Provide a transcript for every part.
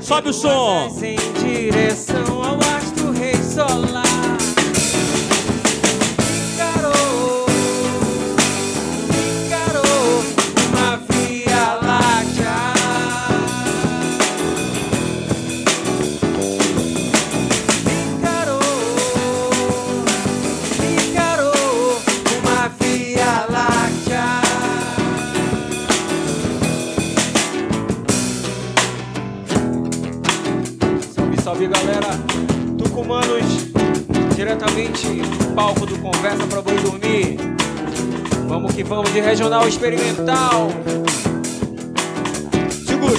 Sobe o som. Em experimental. Segura.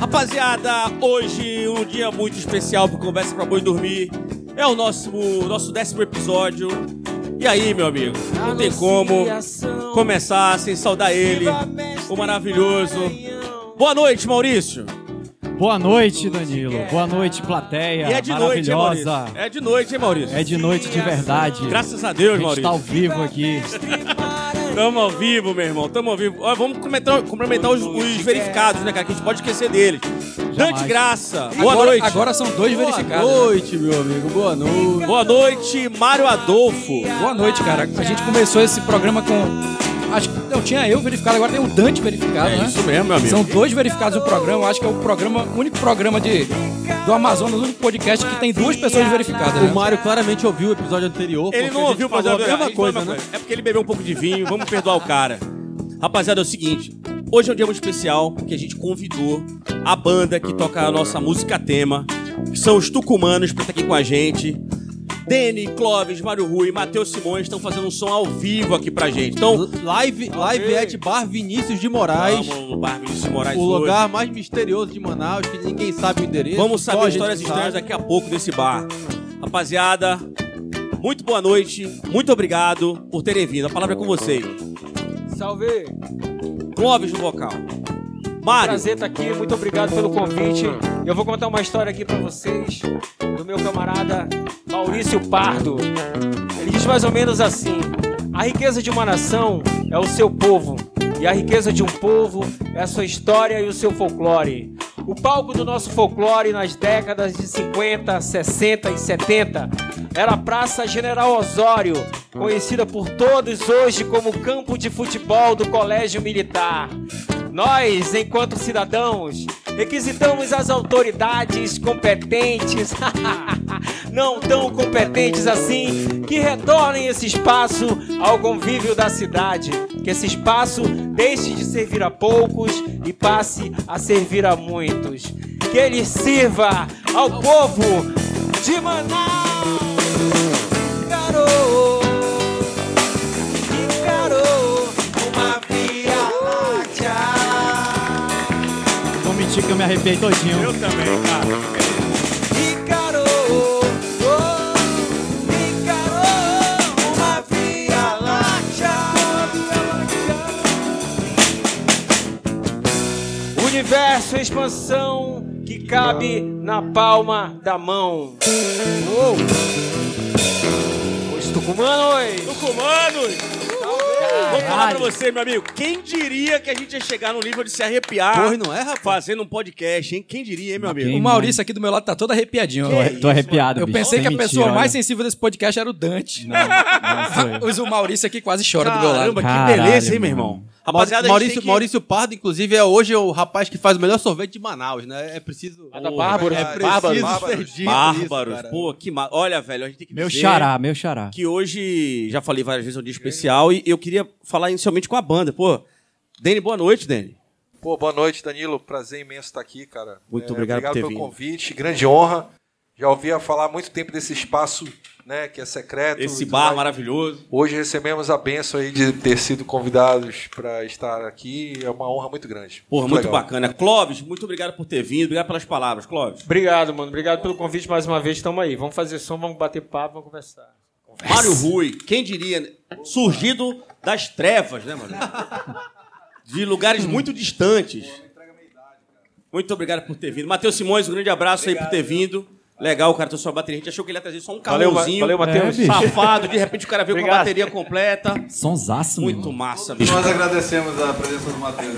Rapaziada, hoje um dia muito especial pro Conversa pra Boi Dormir. É o nosso, nosso décimo episódio. E aí, meu amigo? Não tem como começar sem saudar ele, o maravilhoso. Boa noite, Maurício. Boa noite, Danilo. Boa noite, plateia. E é de noite, hein, maravilhosa. Maurício? É de noite, hein, Maurício? É de noite de verdade. Graças a a Deus, gente Maurício. tá ao vivo aqui. Tamo ao vivo, meu irmão. Tamo ao vivo. Ó, vamos comentar- cumprimentar os, os verificados, né, cara? Que a gente pode esquecer deles. Dante Graça. Boa agora, noite. Agora são dois verificados. Boa noite, meu amigo. Boa noite. Boa noite, Mário Adolfo. Boa noite, cara. A gente começou esse programa com. Não tinha eu verificado, agora tem o Dante verificado, É né? isso mesmo, meu amigo. São dois verificados no programa. Acho que é o programa, o único programa de, do Amazonas, o único podcast que tem duas pessoas verificadas. O Né? Mário claramente ouviu o episódio anterior. Ele não ouviu, mas falou é a mesma coisa, a né? É porque ele bebeu um pouco de vinho. Vamos perdoar o cara. Rapaziada, é o seguinte. Hoje é um dia muito especial porque a gente convidou a banda que toca a nossa música tema, que são os Tucumanos, pra estar aqui com a gente. Dene, Clóvis, Mário Rui, Matheus Simões estão fazendo um som ao vivo aqui pra gente. Então, Live, live at Bar Vinícius de Moraes. vamos no Bar Vinícius de Moraes O hoje. lugar mais misterioso de Manaus, que ninguém sabe o endereço. Vamos saber histórias estranhas daqui a pouco desse bar. Rapaziada, muito boa noite, muito obrigado por terem vindo. A palavra é com vocês. Salve! Clóvis no vocal. Mário, Prazer estar aqui, muito obrigado pelo convite. Eu vou contar uma história aqui pra vocês do meu camarada Maurício Pardo. Ele diz mais ou menos assim: A riqueza de uma nação é o seu povo, e a riqueza de um povo é a sua história e o seu folclore. O palco do nosso folclore nas décadas de 50, 60 e 70 era a Praça General Osório, conhecida por todos hoje como campo de futebol do Colégio Militar. Nós, enquanto cidadãos, requisitamos as autoridades competentes, não tão competentes assim, que retornem esse espaço ao convívio da cidade. Que esse espaço deixe de servir a poucos e passe a servir a muitos. Que ele sirva ao povo de Manaus. Mentir que eu me arrepiei todinho. eu também, cara. Oh. Universo em expansão que cabe na palma da mão. Oh. Os tucumanos. Tucumanos! Vou falar pra você, meu amigo. Quem diria que a gente ia chegar no nível de se arrepiar Porra, não é, rapaz? fazendo um podcast, hein? Quem diria, hein, meu amigo? O Maurício aqui do meu lado tá todo arrepiadinho. Tô, tô arrepiado, Eu bicho. pensei sem que a mentira, pessoa olha. mais sensível desse podcast era o Dante. Não, não eu. Mas o Maurício aqui quase chora do meu lado. Caramba, que Caralho, beleza, hein, meu mano. Rapaziada, Maurício, que... Maurício Pardo, inclusive, é hoje o rapaz que faz o melhor sorvete de Manaus, né? É preciso. Ah, da Bárbara. É preciso Bárbaro. ser dito Bárbaros. isso. Pô, que ma... Olha, velho, a gente tem que Meu dizer xará, meu xará. que hoje, já falei várias vezes, é um dia especial e eu queria falar inicialmente com a banda. Pô, Dani, boa noite, Dani. Pô, boa noite, Danilo. Prazer imenso estar aqui, cara. É, Muito obrigado por ter pelo vindo. convite, grande honra. Já ouvia falar há muito tempo desse espaço, né, que é secreto. Esse e bar mais. maravilhoso. Hoje recebemos a benção aí de ter sido convidados para estar aqui. É uma honra muito grande. Porra, muito legal. bacana. Clóvis, muito obrigado por ter vindo. Obrigado pelas palavras, Clóvis. Obrigado, mano. Obrigado pelo convite mais uma vez. Tamo aí. Vamos fazer som, vamos bater papo, vamos conversar. Mário Rui, quem diria, né? surgido das trevas, né, mano? De lugares muito distantes. Muito obrigado por ter vindo. Matheus Simões, um grande abraço aí por ter vindo. Legal, o cara trouxe sua bateria. A gente achou que ele ia trazer só um Valeu, carrãozinho. valeu, Matheus. É. Safado, de repente o cara veio com a Obrigado. bateria completa. Sonsaço, Muito irmão. massa, bicho. Nós agradecemos a presença do Matheus.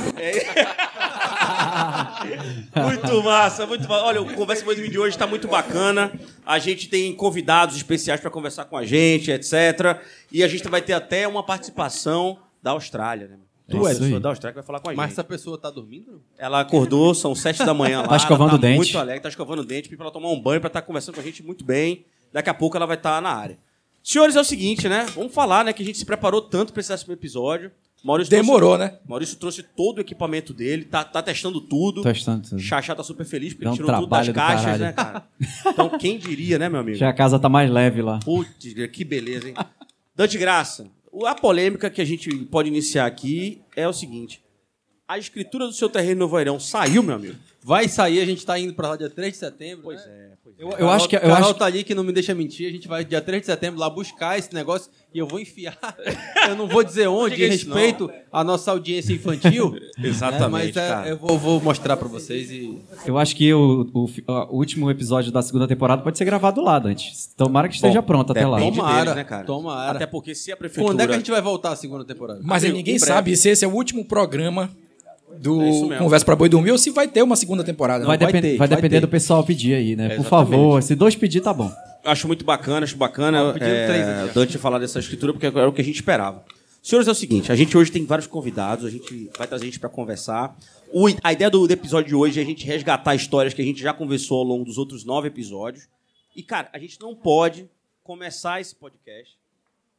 Muito massa, muito massa. Olha, o Conversa Boa de hoje está muito bacana. A gente tem convidados especiais para conversar com a gente, etc. E a gente vai ter até uma participação da Austrália, né? É Tu é aí. da Austrália que vai falar com a Mas gente. essa pessoa tá dormindo? Ela acordou, são sete da manhã lá. Tá escovando ela o dente. Muito alegre, tá escovando o dente, pediu pra ela tomar um banho pra estar conversando com a gente muito bem. Daqui a pouco ela vai estar na área. Senhores, é o seguinte, né? Vamos falar, né? Que a gente se preparou tanto pra esse episódio. Maurício Demorou, trouxe- né? Maurício trouxe todo o equipamento dele, tá, tá testando tudo. Testando tudo. Xaxá tá super feliz porque Dá ele um tirou tudo das caixas, caralho. né, cara? Então, quem diria, né, meu amigo? Já a casa tá mais leve lá. Putz, que beleza, hein? Dante Graça, a polêmica que a gente pode iniciar aqui é o seguinte. A escritura do seu terreno no Voeirão saiu, meu amigo? Vai sair, a gente tá indo pra lá dia 3 de setembro. Pois é, pois Eu, Eu acho que- eu Carol acho- tá ali que não me deixa mentir. A gente vai dia 3 de setembro lá buscar esse negócio e eu vou enfiar. eu não vou dizer onde, em respeito à nossa audiência infantil. Exatamente, né, Mas é, cara. eu vou, vou mostrar pra vocês e. Eu acho que o, o o último episódio da segunda temporada pode ser gravado lá, Dante. Tomara que esteja Bom, pronto até lá. Tomara, deles, né, cara? tomara. Até porque se a prefeitura... Quando é que a gente vai voltar à segunda temporada? Mas Abril, ninguém sabe se esse é o último programa do É. Conversa pra Boi Dormir ou se vai ter uma segunda temporada. Vai, né? depen- ter, vai vai depender ter. do pessoal pedir aí, né? Por exatamente. favor, se dois pedir, tá bom. Acho muito bacana, acho bacana pediram é, três aqui, Dante falar dessa escritura, porque era o que a gente esperava. Senhores, é o seguinte, a gente hoje tem vários convidados, a gente vai trazer gente para conversar. O- a ideia do, do episódio de hoje é a gente resgatar histórias que a gente já conversou ao longo dos outros nove episódios. E, cara, a gente não pode começar esse podcast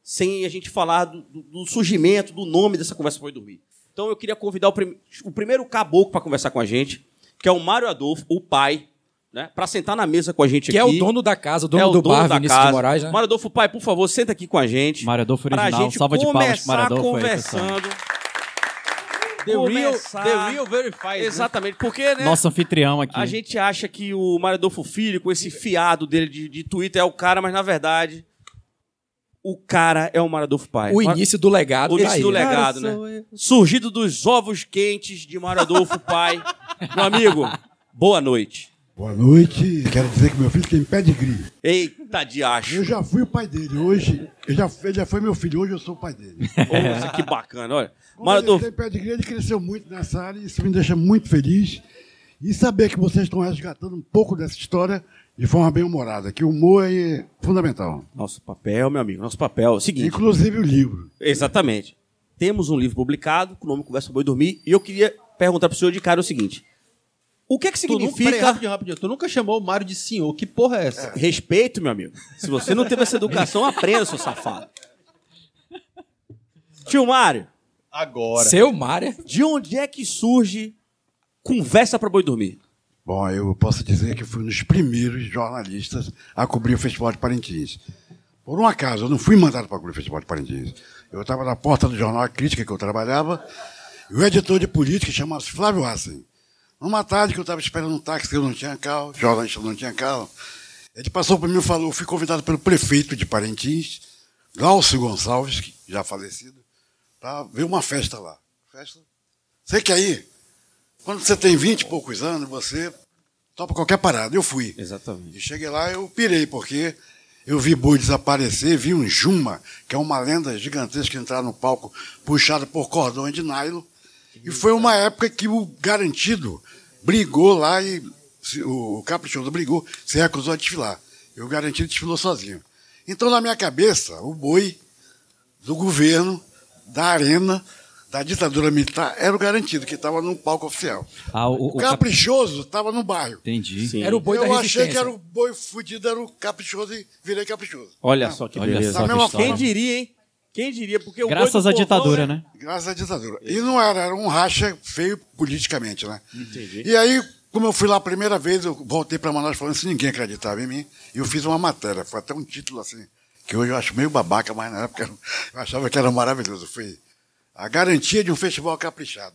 sem a gente falar do, do- do surgimento, do nome dessa conversa Foi Dormir. Então eu queria convidar o, prim- o primeiro caboclo para conversar com a gente, que é o Mário Adolfo, o pai, né, para sentar na mesa com a gente Que é aqui. o dono da casa, o dono É o do dono bar, da Vinícius casa. de Moraes, né? Mário Adolfo, pai, por favor, senta aqui com a gente. Mário Adolfo pra original. gente Salva de palmas começar Mário Adolfo aí, conversando. The Real, the real Verified. né? Exatamente, porque, né? Nosso anfitrião aqui. A gente acha que o Mário Adolfo Filho, com esse fiado dele de, de Twitter, é o cara, mas na verdade, o cara é o Mário Adolfo pai. O início do legado O tá início aí, do né? legado, né? Surgido dos ovos quentes de Mário Adolfo pai. Meu amigo, boa noite. Boa noite. Quero dizer que meu filho tem pedigree. Eita de acho. Eu já fui o pai dele. Hoje, eu já, ele já foi meu filho. Hoje eu sou o pai dele. Nossa, que bacana, olha. Como Mário ele tem pedigree, ele cresceu muito nessa área e isso me deixa muito feliz. E saber que vocês estão resgatando um pouco dessa história de forma bem humorada, que o humor é fundamental. nosso papel, meu amigo, nosso papel. é o Seguinte. Inclusive o livro. Exatamente. Temos um livro publicado com o nome Conversa Boi Dormir e eu queria perguntar pro senhor de cara o seguinte: O que é que Tu nunca, significa rapidinho, rapidinho. Tu nunca chamou o Mário de senhor. Que porra é essa? respeito, meu amigo? Se você não teve essa educação, aprenda, seu safado. Tio Mário, Agora. Seu Mário. de onde é que surge Conversa para Boi Dormir? Bom, eu posso dizer que fui um dos primeiros jornalistas a cobrir o Festival de Parintins. Por um acaso, eu não fui mandado para cobrir o Festival de Parintins. Eu estava na porta do jornal Crítica que eu trabalhava, e o editor de política chamava-se Flávio Hassen. Numa tarde que eu estava esperando um táxi, que eu não tinha carro, jornalista não tinha carro, ele passou por mim e falou, fui convidado pelo prefeito de Parintins, Glaucio Gonçalves, que já falecido, para ver uma festa lá. Festa? Você quer ir? Quando você tem 20 e poucos anos, você topa qualquer parada. Eu fui. Exatamente. E cheguei lá, eu pirei, porque eu vi boi desaparecer, vi um Juma, que é uma lenda gigantesca, entrar no palco puxado por cordões de nylon. E foi uma época que o Garantido brigou lá e o Caprichoso brigou, se recusou a desfilar. E o Garantido desfilou sozinho. Então, na minha cabeça, o boi do governo, da arena, da ditadura militar, era o Garantido, que estava no palco oficial. Ah, o, O o cap- Caprichoso estava no bairro. Entendi. Sim. Era o boi eu da achei resistência. que era o boi fudido, era o caprichoso e virei caprichoso. Olha só que Olha beleza. só que. Quem diria, hein? Quem diria? Porque o boi Graças à ditadura, né? Graças à ditadura. E não era, era um racha feio politicamente, né? Entendi. E aí, como eu fui lá a primeira vez, eu voltei para Manaus falando assim, ninguém acreditava em mim. E eu fiz uma matéria, foi até um título assim, que hoje eu acho meio babaca, mas na época eu achava que era maravilhoso. Foi a garantia de um festival caprichado.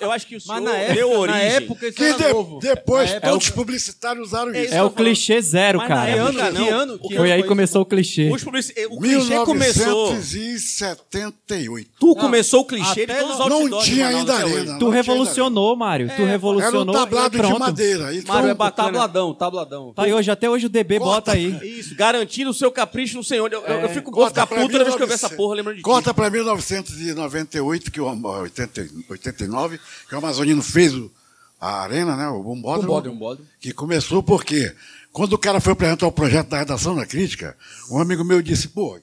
Eu acho que o senhor na época, deu origem. Na época, que de, novo. depois na todos os publicitários usaram é isso. É, é o clichê zero, Mas cara. Que ano, que ano, que foi aí que começou o clichê. Os publici... Eh, o 1978. Tu não, começou o clichê de todos os Não tinha ainda arena. Tu revolucionou, Mário. Tu é. revolucionou. Era um tablado de madeira. Mário, é tabladão, tabladão. Tá aí hoje, até hoje o DB bota aí. Isso, garantindo o seu capricho, no senhor. Eu é, fico, vou ficar puto toda vez que eu ver essa porra, lembrando de Corta pra 1990 88, que o, 80, 89, que o Amazonino fez a arena, né, o Bombódromo, Bombódromo, Bombódromo. que começou porque quando o cara foi apresentar o projeto da redação da crítica, um amigo meu disse, pô,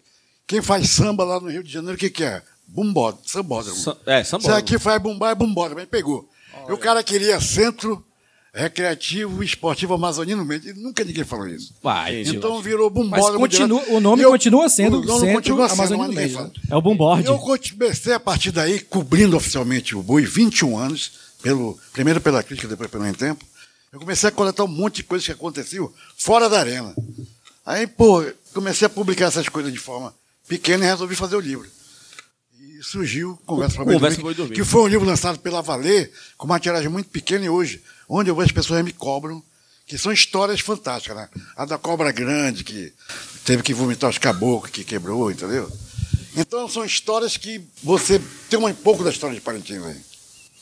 quem faz samba lá no Rio de Janeiro, o que, que é? Bumbódromo, sambódromo. Sa é, sambódromo. Se aqui faz bumbar, é bumbódromo. Ele pegou. Olha. E o cara queria centro recreativo esportivo amazonino mesmo. E nunca ninguém falou isso. Vai, Então virou bumbódromo. Mas continua- o nome eu- continua sendo o nome continua sendo, Amazonino? É o boomboard. E eu comecei a partir daí, cobrindo oficialmente o Boi, 21 anos, pelo, primeiro pela crítica, depois pelo Em Tempo. Eu comecei a coletar um monte de coisas que aconteciam fora da arena. Aí, pô, comecei a publicar essas coisas de forma pequena e resolvi fazer o livro. E surgiu Conversa para Boi Dormir. que foi um livro lançado pela Valer, com uma tiragem muito pequena e hoje, onde eu vejo as pessoas me cobram, que são histórias fantásticas, né? A da cobra grande, que teve que vomitar os caboclos, que quebrou, entendeu? Então são histórias que você tem um pouco da história de Parintins aí.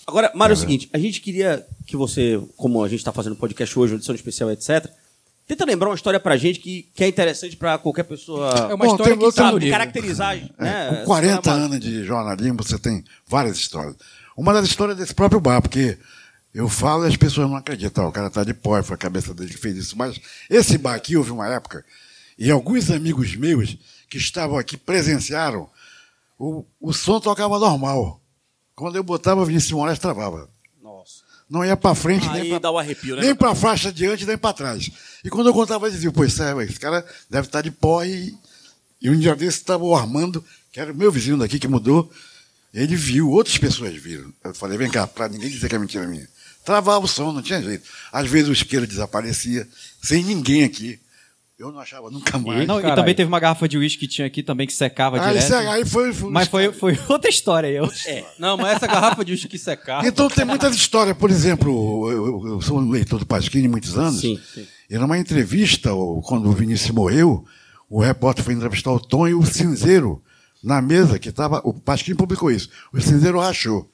Agora, Mário, é o seguinte, a gente queria que você, como a gente está fazendo podcast hoje, uma edição especial, etc., tenta lembrar uma história pra gente que, que é interessante pra qualquer pessoa É uma Bom, história tem que sabe, caracterizar. né, Com essa 40 história anos de jornalismo, você tem várias histórias. Uma das histórias desse próprio bar, porque eu falo e as pessoas não acreditam. O cara está de pó, foi a cabeça dele que fez isso. Mas esse bar aqui, houve uma época, e alguns amigos meus que estavam aqui presenciaram, o, o som tocava normal. Quando eu botava, Vinícius Moraes travava. Nossa. Não ia para frente, Aí nem para o arrepio, né? nem faixa adiante, nem para trás. E quando eu contava, eles diziam, pois é, esse cara deve estar de pó. E, e um dia desse estava o Armando, que era o meu vizinho daqui, que mudou. Ele viu, outras pessoas viram. Eu falei, vem cá, para ninguém dizer que é mentira minha. Travava o som, não tinha jeito. Às vezes o isqueiro desaparecia, sem ninguém aqui. Eu não achava nunca mais. Não, e também teve uma garrafa de uísque que tinha aqui também que secava aí, direto. isso aí foi, foi- Mas foi, foi outra história. Eu... É. Não, mas essa garrafa de uísque secar. Então tem muitas histórias. Por exemplo, eu, eu- eu sou um leitor do Pasquini há muitos anos. Sim, sim. E numa entrevista, quando o Vinícius morreu, o repórter foi entrevistar o Tom e o Cinzeiro na mesa que estava. O Pasquini publicou isso. O Cinzeiro rachou.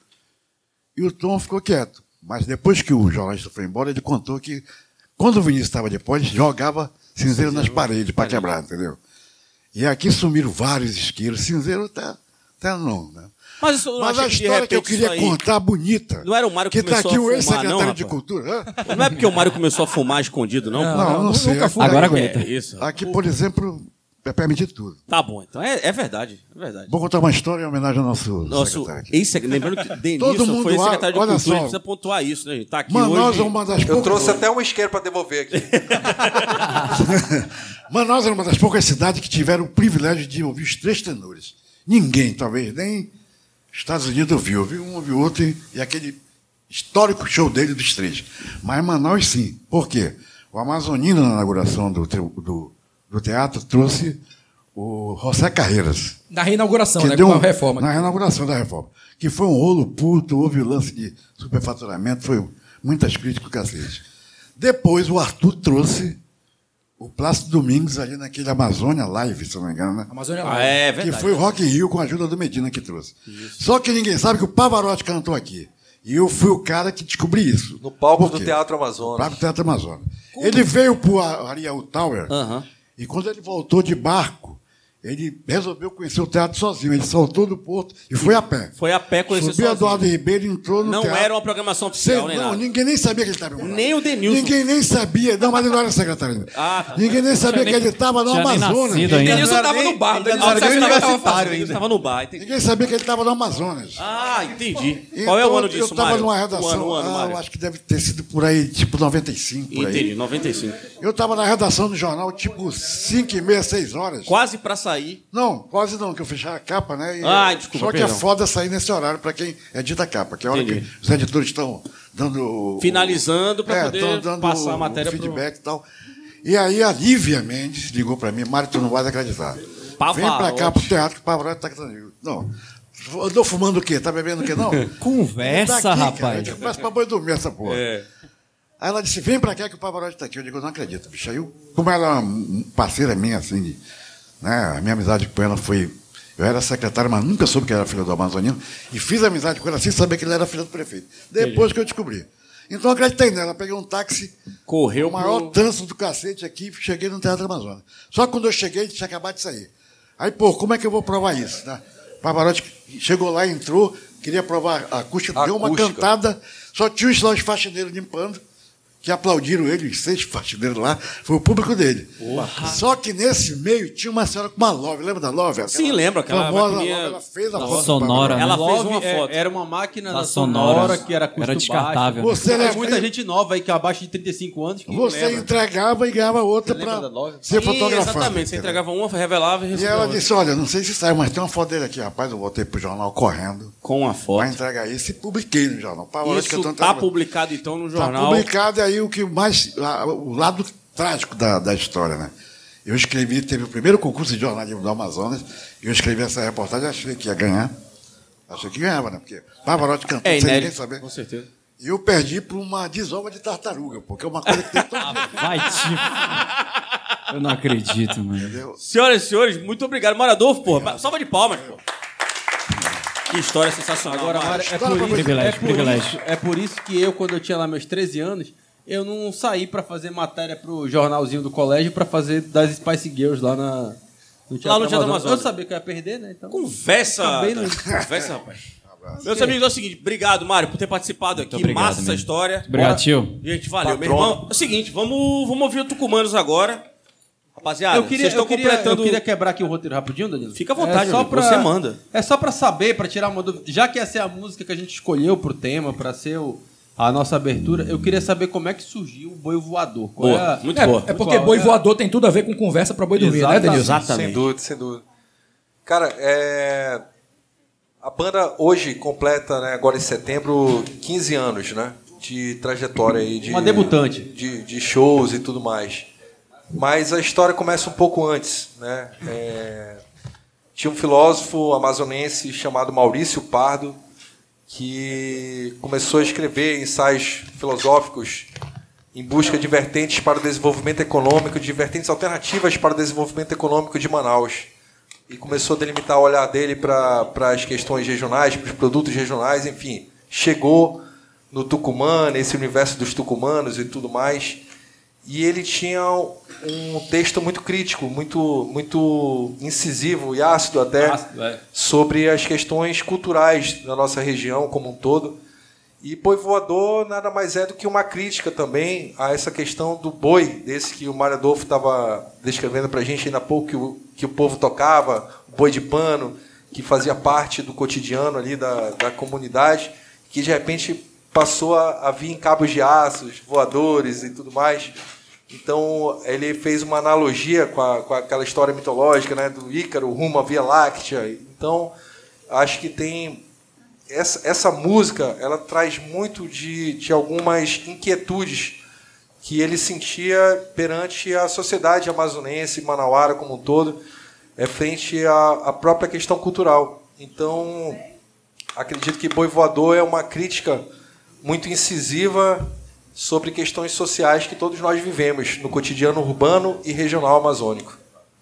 E o Tom ficou quieto. Mas depois que o jornalista foi embora, ele contou que quando o Vinícius estava depois, jogava cinzeiro nas paredes para quebrar, entendeu? E aqui sumiram vários isqueiros. Cinzeiro até, até não, né? Mas, Mas a que, de história que eu queria contar bonita. Não era o Mário que que está começou aqui a o fumar, ex-secretário não, de? Cultura. hã? Não é porque o Mário começou a fumar escondido, não? Não, não, nunca sei. fui. Agora aguenta. É isso. Aqui, por exemplo, é permitido tudo. Tá bom, então é, é verdade. É verdade. Vou contar uma história em homenagem ao nosso, Nosso secretário. lembrando que Denilson Todo mundo foi lá, secretário de olha Cultura, a gente só. precisa pontuar isso, né? gente? Tá aqui Manaus hoje. é uma das Eu poucas... trouxe até um isqueiro para devolver aqui. Manaus é uma das poucas cidades que tiveram o privilégio de ouvir os três tenores. Ninguém, talvez, nem Estados Unidos ouviu. Ouviu um, ouviu outro, e, e aquele histórico show dele dos três. Mas Manaus, sim. Por quê? O Amazonino, na inauguração do, do, do teatro, trouxe o José Carreiras. Na reinauguração, que né? deu Com a reforma. Na reinauguração da reforma. Que foi um rolo puto, houve o lance de superfaturamento, foi muitas críticas cacete. Depois o Arthur trouxe o Plácido Domingos ali naquele Amazônia Live, se não me engano, né? Amazônia Ah, Live. é que verdade. foi o Rock in Rio com a ajuda do Medina que trouxe. Só que ninguém sabe que o Pavarotti cantou aqui. E eu fui o cara que descobri isso. No palco do? Teatro No Amazonas. palco do Teatro Amazonas. Ele veio para o Ariel Tower Aham. E quando ele voltou de barco, ele resolveu conhecer o teatro sozinho. Ele saltou do porto e foi a pé. Foi a pé conhecer Subiu sozinho. Eduardo Ribeiro e entrou no Não teatro. era uma programação oficial, Sei- nem não, nada. ninguém nem sabia que ele estava. Nem o Denilson. Ninguém nem sabia. Não, mas ele não era secretário. Ah, tá. Ninguém nem sabia que nem- ele estava no Amazonas. ainda. Denilson Não era tava nem- no bar. ainda Denilson não era tava nem no bar. universitário Ele ainda. estava no bar, entendi. Ninguém sabia que ele estava no Amazonas. Ah, entendi. Então, Qual é o ano disso, Eu estava numa O redação, ano, o ano, ah, eu acho que deve ter sido por aí, tipo 95, por Entendi, aí. 95. Eu estava na redação do jornal, tipo 5 e meia, 6 horas. Quase pra sair. Não, quase não, que eu fechava a capa, né? E- Ah, desculpa, Só que perdão. é foda sair nesse horário para quem edita a capa, que é a hora Entendi. que os editores estão dando. Finalizando pra é, poder dando passar a matéria o pro- feedback e tal. E aí a Lívia Mendes ligou para mim, Mário, tu não vai acreditar. Pavarotti. Vem para cá pro teatro que o Pavarotti tá cantando. Não. Andou fumando o quê? Tá bebendo o quê? Não. Conversa, Tá aqui, rapaz. Eu começo pra boi dormir essa porra. É. Aí ela disse, vem pra cá que o Pavarotti tá aqui. Eu digo, não acredito, bicho. Aí eu, como ela é uma parceira minha, assim, de- né? A minha amizade com ela foi. Eu era secretário, mas nunca soube que era filho do Amazonino. E fiz amizade com ela sem saber que ele era filho do prefeito. Depois que eu descobri. Então acreditei nela. Peguei um táxi, Correu o maior pro... trânsito do cacete aqui, cheguei no Teatro Amazonas. Só que quando eu cheguei, tinha acabado de sair. Aí, pô, como é que eu vou provar isso? Né? Pavarotti chegou lá, entrou, queria provar a acústica, deu uma Acústica. cantada, só tinha os faxineiros limpando, que aplaudiram ele, os seis faxineiros lá, foi o público dele. Só que nesse meio tinha uma senhora com uma Love, lembra da Love? Aquela Sim, lembro, aquela famosa Love, ela fez a foto Sonora, né? Ela fez Love uma é- foto. era uma máquina Da da sonora, Sonora, que era custo era descartável. baixo. Você muita gente nova aí que é abaixo de 35 anos que Você lembra. entregava e ganhava outra para ser fotografada. Exatamente, você entregava uma, revelava e E recebia ela outra. disse, olha, não sei se saiu, mas tem uma foto dele aqui, rapaz. Eu voltei pro jornal correndo Com a para foto. entregar isso e publiquei no jornal. Pavarotti Isso cantando tá Pavarotti. publicado então no Está jornal. publicado aí o que mais. a- o lado trágico da, da história, né? Eu escrevi, teve o primeiro concurso de jornalismo do Amazonas, e eu escrevi essa reportagem, achei que ia ganhar. Achei que ganhava, né? Porque Pavarotti cantou É sem ninguém saber. com certeza. E eu perdi por uma desova de tartaruga, porque é uma coisa que tem todo dia, Vai te. Eu não acredito, mano. entendeu? Senhoras e senhores, muito obrigado. Maradolfo, porra. Salva de palmas, pô. Que história sensacional. Agora. Mara, é História por, isso, privilégio, é, por privilégio. Isso, é por isso que eu, quando eu tinha lá meus 13 anos, eu não saí pra fazer matéria pro jornalzinho do colégio pra fazer das Spice Girls lá na, no Teatro, Lá no Teatro Amazonas. Amazonas. Eu sabia que eu ia perder, né? Então, Conversa. No- Conversa, rapaz. Meus amigos, é o seguinte, obrigado, Mário, por ter participado aqui. obrigado Massa essa história. Obrigado, Bora. tio. Gente, valeu. Meu Patrona. irmão, é o seguinte, vamos, vamos ouvir o Tucumanos agora. Rapaziada, eu queria, vocês estão eu, queria, completando... eu queria quebrar aqui o roteiro rapidinho, Danilo. Fica à vontade, é só amigo, pra, você manda. É só pra saber, pra tirar uma dúvida. Já que essa é a música que a gente escolheu pro tema, pra ser o- a nossa abertura, eu queria saber como é que surgiu o boi voador. Qual Boa, é a- muito É, boa. é porque boi É. voador tem tudo a ver com conversa pra boi dormir, né, Exatamente. Denilson? Exatamente. Sem dúvida, sem dúvida. Cara, é... a banda hoje completa, né, agora em setembro, 15 anos, né? De trajetória aí. De, Uma debutante. De, de shows e tudo mais. Mas a história começa um pouco antes, né? É, Tinha um filósofo amazonense chamado Maurício Pardo que começou a escrever ensaios filosóficos em busca de vertentes para o desenvolvimento econômico, de vertentes alternativas para o desenvolvimento econômico de Manaus. E começou a delimitar o olhar dele para para as questões regionais, para os produtos regionais, enfim. Chegou no Tucumã, nesse universo dos tucumanos e tudo mais. E ele tinha um texto muito crítico, muito, muito incisivo e ácido até Ácido, é. sobre as questões culturais da nossa região como um todo. E boi voador nada mais é do que uma crítica também a essa questão do boi, desse que o Mário Adolfo estava descrevendo para a gente ainda há pouco, que o, que o povo tocava, o boi de pano, que fazia parte do cotidiano ali da, da comunidade, que de repente passou a, a vir em cabos de aços, voadores e tudo mais. Então ele fez uma analogia com, a, com aquela história mitológica né, do Ícaro rumo à Via Láctea. Então acho que tem essa, essa música ela traz muito de, de algumas inquietudes que ele sentia perante a sociedade amazonense, manauara como um todo, é, frente à, à própria questão cultural. Então, acredito que Boi Voador é uma crítica muito incisiva sobre questões sociais que todos nós vivemos no cotidiano urbano e regional amazônico.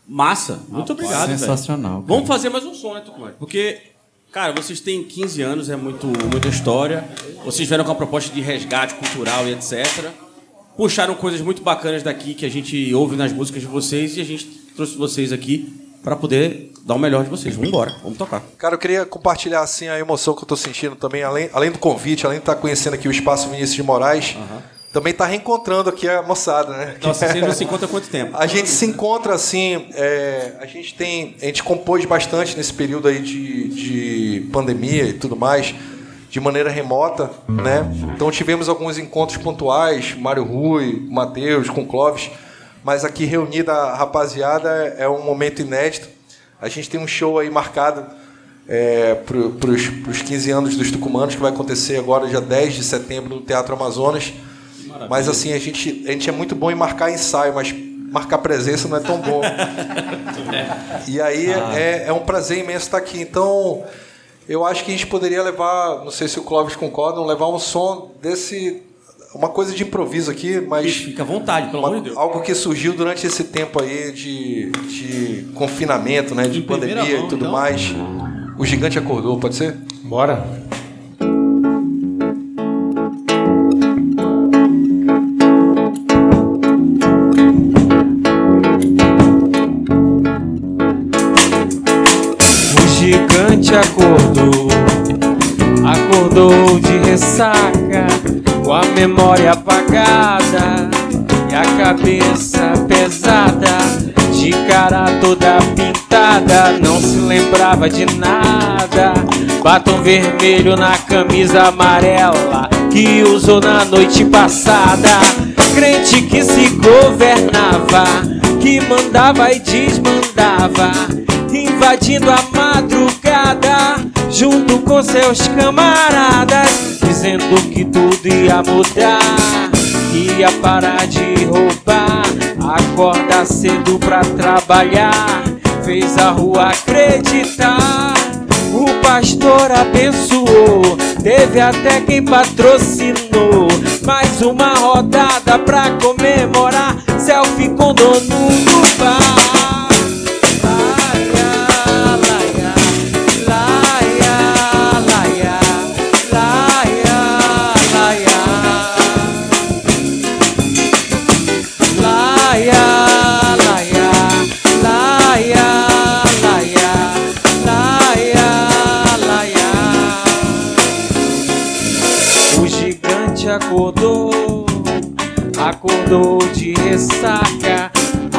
Massa. Muito obrigado, velho. Sensacional. cara. Vamos fazer mais um som, né, Tucumã? Porque, cara, vocês têm 15 anos, é muito, muita história. Vocês vieram com a proposta de resgate cultural e etc. Puxaram coisas muito bacanas daqui que a gente ouve nas músicas de vocês e a gente trouxe vocês aqui para poder dar o melhor de vocês. Vamos embora, vamos tocar. Cara, eu queria compartilhar assim a emoção que eu estou sentindo também, além, além do convite, além de estar conhecendo aqui o Espaço Vinícius de Moraes, também estar reencontrando aqui a moçada, né? Nossa, vocês não se encontram há quanto tempo? A gente se encontra assim, é, a gente tem, a gente compôs bastante nesse período aí de, de pandemia e tudo mais, de maneira remota, né? Então tivemos alguns encontros pontuais, Mário Rui, Matheus, com Clóvis, mas aqui reunida a rapaziada é um momento inédito. A gente tem um show aí marcado é, para os 15 anos dos Tucumanos, que vai acontecer agora, dia 10 de setembro, no Teatro Amazonas. Mas assim, a gente, a gente é muito bom em marcar ensaio, mas marcar presença não é tão bom. e aí é, é um prazer imenso estar aqui. Então, eu acho que a gente poderia levar, não sei se o Clóvis concorda, levar um som desse. Uma coisa de improviso aqui, mas. Fica à vontade, pelo uma- amor de Deus. algo que surgiu durante esse tempo aí de, de confinamento, né? De pandemia mão, e tudo então. mais. O gigante acordou, pode ser? Bora. O gigante acordou acordou de ressaca, com a memória apagada e a cabeça pesada, de cara toda pintada, não se lembrava de nada. Batom vermelho na camisa amarela que usou na noite passada. Crente que se governava, que mandava e desmandava, invadindo a madrugada junto com seus camaradas, dizendo que tudo ia mudar, ia parar de roubar, acorda cedo pra trabalhar, fez a rua acreditar. O pastor abençoou, teve até quem patrocinou. Mais uma rodada pra comemorar, selfie com dono do bar.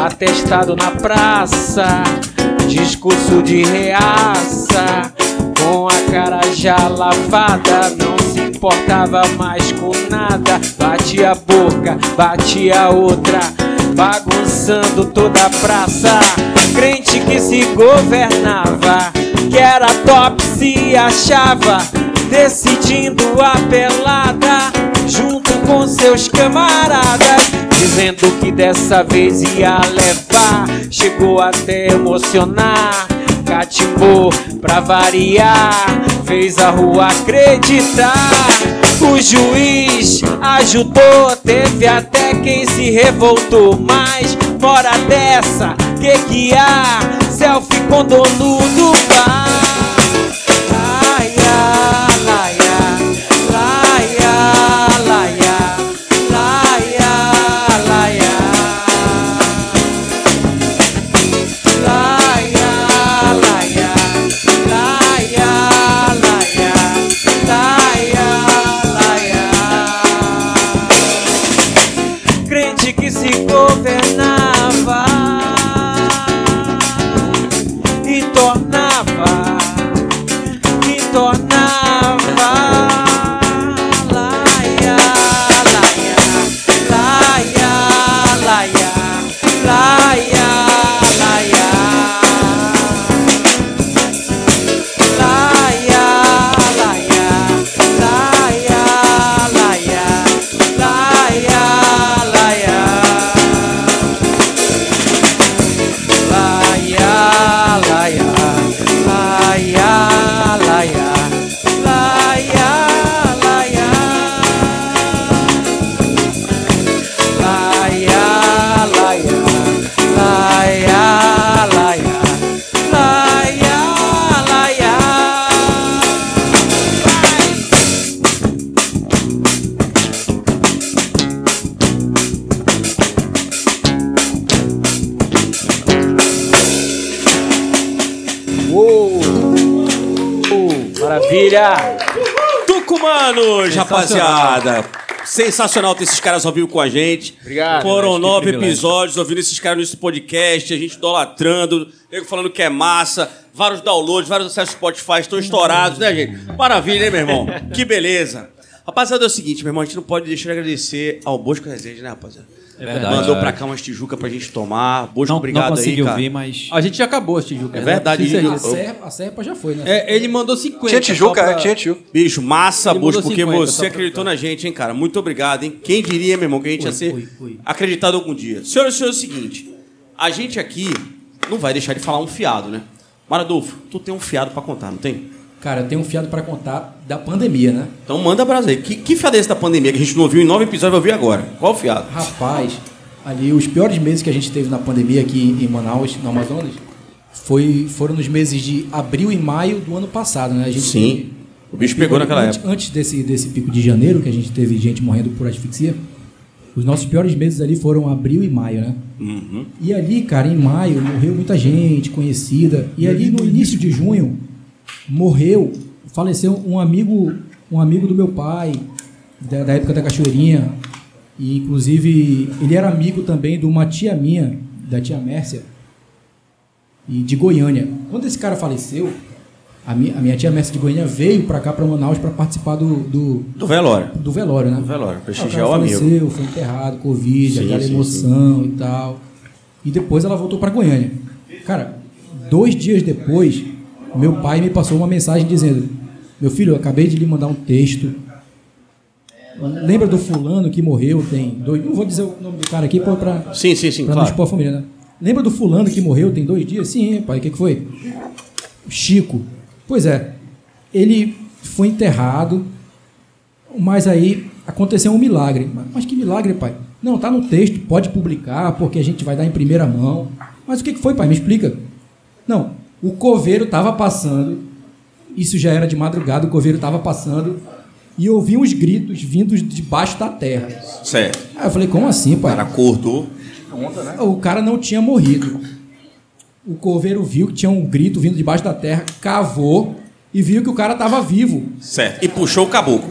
Atestado na praça, discurso de reaça, com a cara já lavada, não se importava mais com nada, batia a boca, batia a outra, bagunçando toda a praça, crente que se governava, que era top se achava decidindo a pelada junto com seus camaradas, dizendo que dessa vez ia levar, chegou até emocionar. Catimbou pra variar, fez a rua acreditar. O juiz ajudou, teve até quem se revoltou. Mas, fora dessa, que que há? Selfie com dono do bar. Rapaziada. Sensacional ter esses caras ao vivo com a gente. Obrigado, Foram que nove episódios ouvindo esses caras nesse podcast, a gente idolatrando, nego falando que é massa, vários downloads, vários acessos Spotify, estão estourados, né, gente? Maravilha, hein, meu irmão? Que beleza. Rapaziada, é o seguinte, meu irmão, a gente não pode deixar de agradecer ao Bosco Rezende, né, rapaziada? É verdade. Mandou pra cá umas tijuca pra gente tomar. Bosco, Não, obrigado não consegui aí, cara. ouvir, mas. A gente já acabou esse Tijuca. É né? verdade, eu- A Serpa, a Serpa já foi, né? É, ele mandou 50. Tinha Tijuca, pra- é, tinha Tijuca. Bicho, massa, Ele Bosco, porque 50, só você pra acreditou ficar. na gente, hein, cara? Muito obrigado, hein? Quem diria, meu irmão, que a gente ia ser acreditado algum dia. Senhoras e senhores, é o seguinte. A gente aqui não vai deixar de falar um fiado, né? Maradolfo, tu tem um fiado pra contar, não tem? Cara, eu tenho um fiado pra contar da pandemia, né? Então manda aí. Que, que fiado é esse da pandemia que a gente não ouviu em nove episódios, vai ouvir agora? Qual o fiado? Rapaz, ali os piores meses que a gente teve na pandemia aqui em Manaus, no Amazonas, foi, foram nos meses de abril e maio do ano passado, né? A gente Sim. teve- O bicho pegou naquela antes, época. Antes desse, desse pico de janeiro, que a gente teve gente morrendo por asfixia, os nossos piores meses ali foram abril e maio, né? Uhum. E ali, cara, em maio, morreu muita gente conhecida. E ali no início de junho, morreu, faleceu um amigo um amigo do meu pai, da, da época da Cachoeirinha, e inclusive ele era amigo também de uma tia minha, da tia Mércia, e de Goiânia. Quando esse cara faleceu, a minha, a minha tia Mércia de Goiânia veio para cá, para Manaus, para participar do, do, Do velório. do velório, né? Do velório, o prestigiar o amigo. faleceu, foi enterrado, Covid, Sim, aquela sim, emoção e tal. E depois ela voltou para Goiânia. Cara, dois dias depois, meu pai me passou uma mensagem dizendo: Meu filho, eu acabei de lhe mandar um texto. Lembra do fulano que morreu? Tem dois. Não vou dizer o nome do cara aqui para Sim, sim, sim, não claro. expor a família, né? Lembra do fulano que morreu tem dois dias? Sim, pai, o que, que foi? Chico. Pois é, ele foi enterrado, mas aí aconteceu um milagre. Mas, que milagre, pai? Não, tá no texto, pode publicar, porque a gente vai dar em primeira mão. Mas o que, que foi, pai? Me explica. Não, o coveiro estava passando, isso já era de madrugada, o coveiro estava passando, e ouvi uns gritos vindos debaixo da terra. Certo. Aí eu falei, como assim, O pai? cara acordou. O cara não tinha morrido. O coveiro viu que tinha um grito vindo debaixo da terra, cavou e viu que o cara estava vivo. Certo. E puxou o caboclo.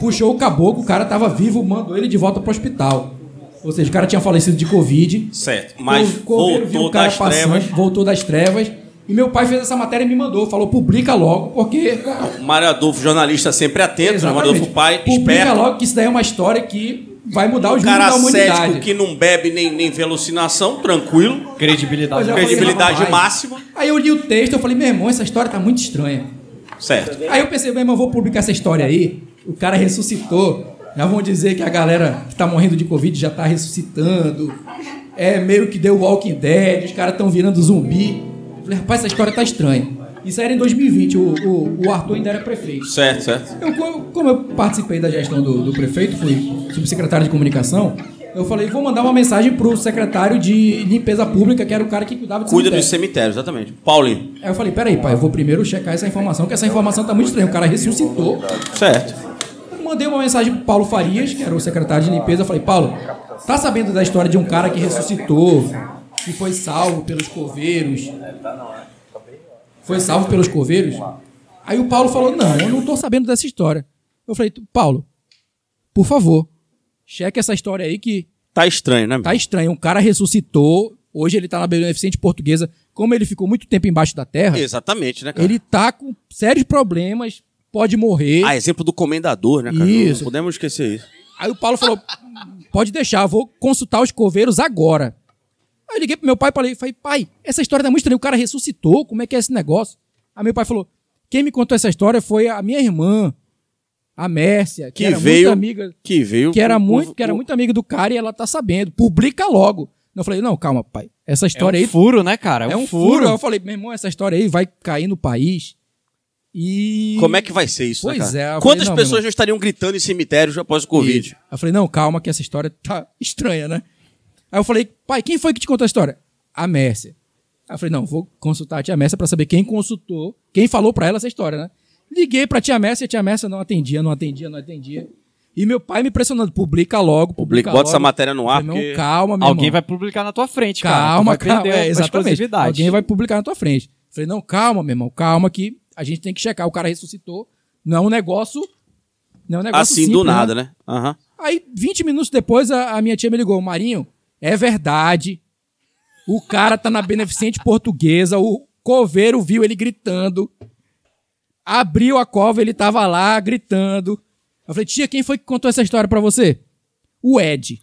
Puxou o caboclo, o cara estava vivo, mandou ele de volta para o hospital. Ou seja, o cara tinha falecido de Covid. Certo. Mas o coveiro viu voltou o cara das trevas. voltou das trevas. E meu pai fez essa matéria e me mandou. Falou, publica logo, porque. O Mário Adolfo, jornalista sempre atento, né? Exatamente. Mário Adolfo pai, Publica esperto. logo que isso daí é uma história que vai mudar os cara da humanidade. cético que não bebe nem, nem vê alucinação, tranquilo. Credibilidade. É, falei, Credibilidade rapaz. máxima. Aí eu li o texto eu falei, meu irmão, essa história tá muito estranha. Certo. Aí eu pensei, meu irmão, vou publicar essa história aí. O cara ressuscitou. Já vão dizer que a galera que tá morrendo de Covid já tá ressuscitando. É meio que deu Walking Dead, os caras estão virando zumbi. Falei, rapaz, essa história tá estranha. Isso era em 2020, o, o, o Arthur ainda era prefeito. Certo, certo. Eu, co- como eu participei da gestão do, do prefeito, fui subsecretário de comunicação, eu falei, vou mandar uma mensagem pro secretário de limpeza pública, que era o cara que cuidava de Cuida cemitério. dos cemitérios, exatamente. Paulinho. Aí eu falei, peraí, pai, eu vou primeiro checar essa informação, que essa informação tá muito estranha. O cara ressuscitou. Certo. Eu mandei uma mensagem pro Paulo Farias, que era o secretário de limpeza. Eu falei, Paulo, tá sabendo da história de um cara que ressuscitou, que foi salvo pelos coveiros? Foi salvo pelos coveiros? Aí o Paulo falou, não, eu não tô sabendo dessa história. Eu falei, Paulo, por favor, cheque essa história aí que Tá estranho, né? tá estranho. Um cara ressuscitou, hoje ele tá na Beneficente Portuguesa. Como ele ficou muito tempo embaixo da terra, Exatamente, né, cara? ele tá com sérios problemas, pode morrer. Ah, exemplo do comendador, né, cara? Isso. Não podemos esquecer isso. Aí o Paulo falou: pode deixar, vou consultar os coveiros agora. Aí eu liguei pro meu pai e falei, falei, pai, essa história tá muito estranha, o cara ressuscitou, como é que é esse negócio? Aí meu pai falou: quem me contou essa história foi a minha irmã, a Mércia, que, Que era veio- muito amiga, Que veio. que era muito, que era muito amiga do cara e ela tá sabendo. Publica logo. Eu falei, não, calma, pai. Essa história é um aí furo, né, cara? é um furo. Eu falei, meu irmão, essa história aí vai cair no país. E. Como é que vai ser isso, Pois né, é, Quantas falei, não, pessoas já estariam gritando em cemitérios após o Covid? Aí Eu falei, não, calma, que essa história tá estranha, né? Aí eu falei, pai, quem foi que te contou a história? A Mércia. Aí eu falei, não, vou consultar a tia Mércia pra saber quem consultou, quem falou pra ela essa história, né? Liguei pra tia Mércia, a tia Mércia não atendia, não atendia, não atendia. E meu pai me pressionando, publica logo, publica Publica, bota logo. essa matéria no ar, Eu falei, porque... meu, calma, meu Alguém irmão. vai publicar na tua frente, cara. Calma, vai calma. perder É, a exatamente. Alguém vai publicar na tua frente. Falei, não, calma, meu irmão, calma que a gente tem que checar. O cara ressuscitou. Não é um negócio. Não é um negócio Assim, simples, do nada, né? Aham. Aí, 20 minutos depois, a, a minha tia me ligou. Marinho, é verdade. O cara tá na Beneficente Portuguesa. O coveiro viu ele gritando. Abriu a cova, ele tava lá gritando. Eu falei, tia, quem foi que contou essa história pra você? O Ed.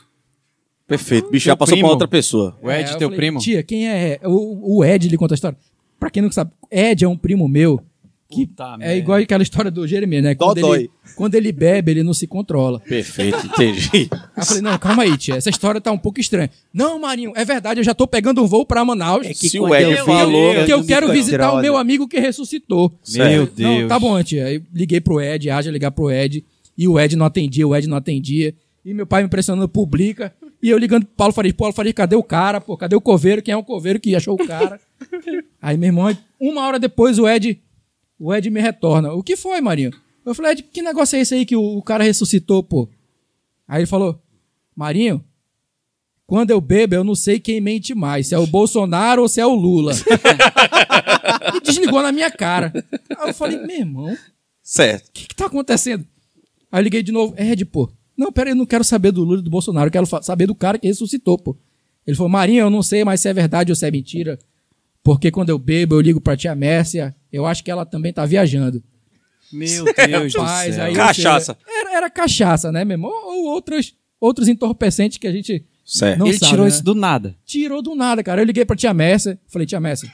Perfeito. Bicho, já passou primo. pra outra pessoa. O Ed, É, eu teu falei, primo. Tia, quem é? O, o Ed lhe conta a história. Pra quem não sabe, Ed é um primo meu que Puta é merda. igual aquela história do Jeremias, né? Quando Dodói. ele, quando ele bebe, ele não se controla. Perfeito, entendi. Aí eu falei, não, calma aí, tia, essa história tá um pouco estranha. Não, Marinho, é verdade, eu já tô pegendo um voo pra Manaus. Se o Ed falou... que eu quero visitar o meu amigo que ressuscitou. Meu Não, Deus. tá bom, tia. Aí liguei pro Ed, haja ligar pro Ed. E o Ed não atendia, o Ed não atendia. E meu pai me pressionando, publica. E eu ligando pro Paulo Farias, Paulo Farias, cadê o cara? Pô, cadê o coveiro? Quem é o coveiro que achou o cara? aí, meu irmão, uma hora depois o Ed, o Ed me retorna. O que foi, Marinho? Eu falei, Ed, que negócio é esse aí que o, o cara ressuscitou, pô? Aí ele falou, Marinho, quando eu bebo, eu não sei quem mente mais, se é o Bolsonaro ou se é o Lula. e desligou na minha cara. Aí eu falei, meu irmão, Certo. O que, que tá acontecendo? Aí eu liguei de novo, Ed, pô. Não, pera eu não quero saber do Lula e do Bolsonaro, eu quero saber do cara que ressuscitou, pô. Ele falou, Marinho, eu não sei mais se é verdade ou se é mentira, porque quando eu bebo, eu ligo pra tia Mércia, eu acho que ela também tá viajando. Meu Deus do Rapaz, céu. aí, Cachaça. era, era cachaça, né, meu irmão? Ou, ou outros, outros entorpecentes que a gente Certo. não Ele sabe, tirou né? isso do nada. Tirou do nada, cara. Eu liguei pra tia Mércia, falei, tia Mércia,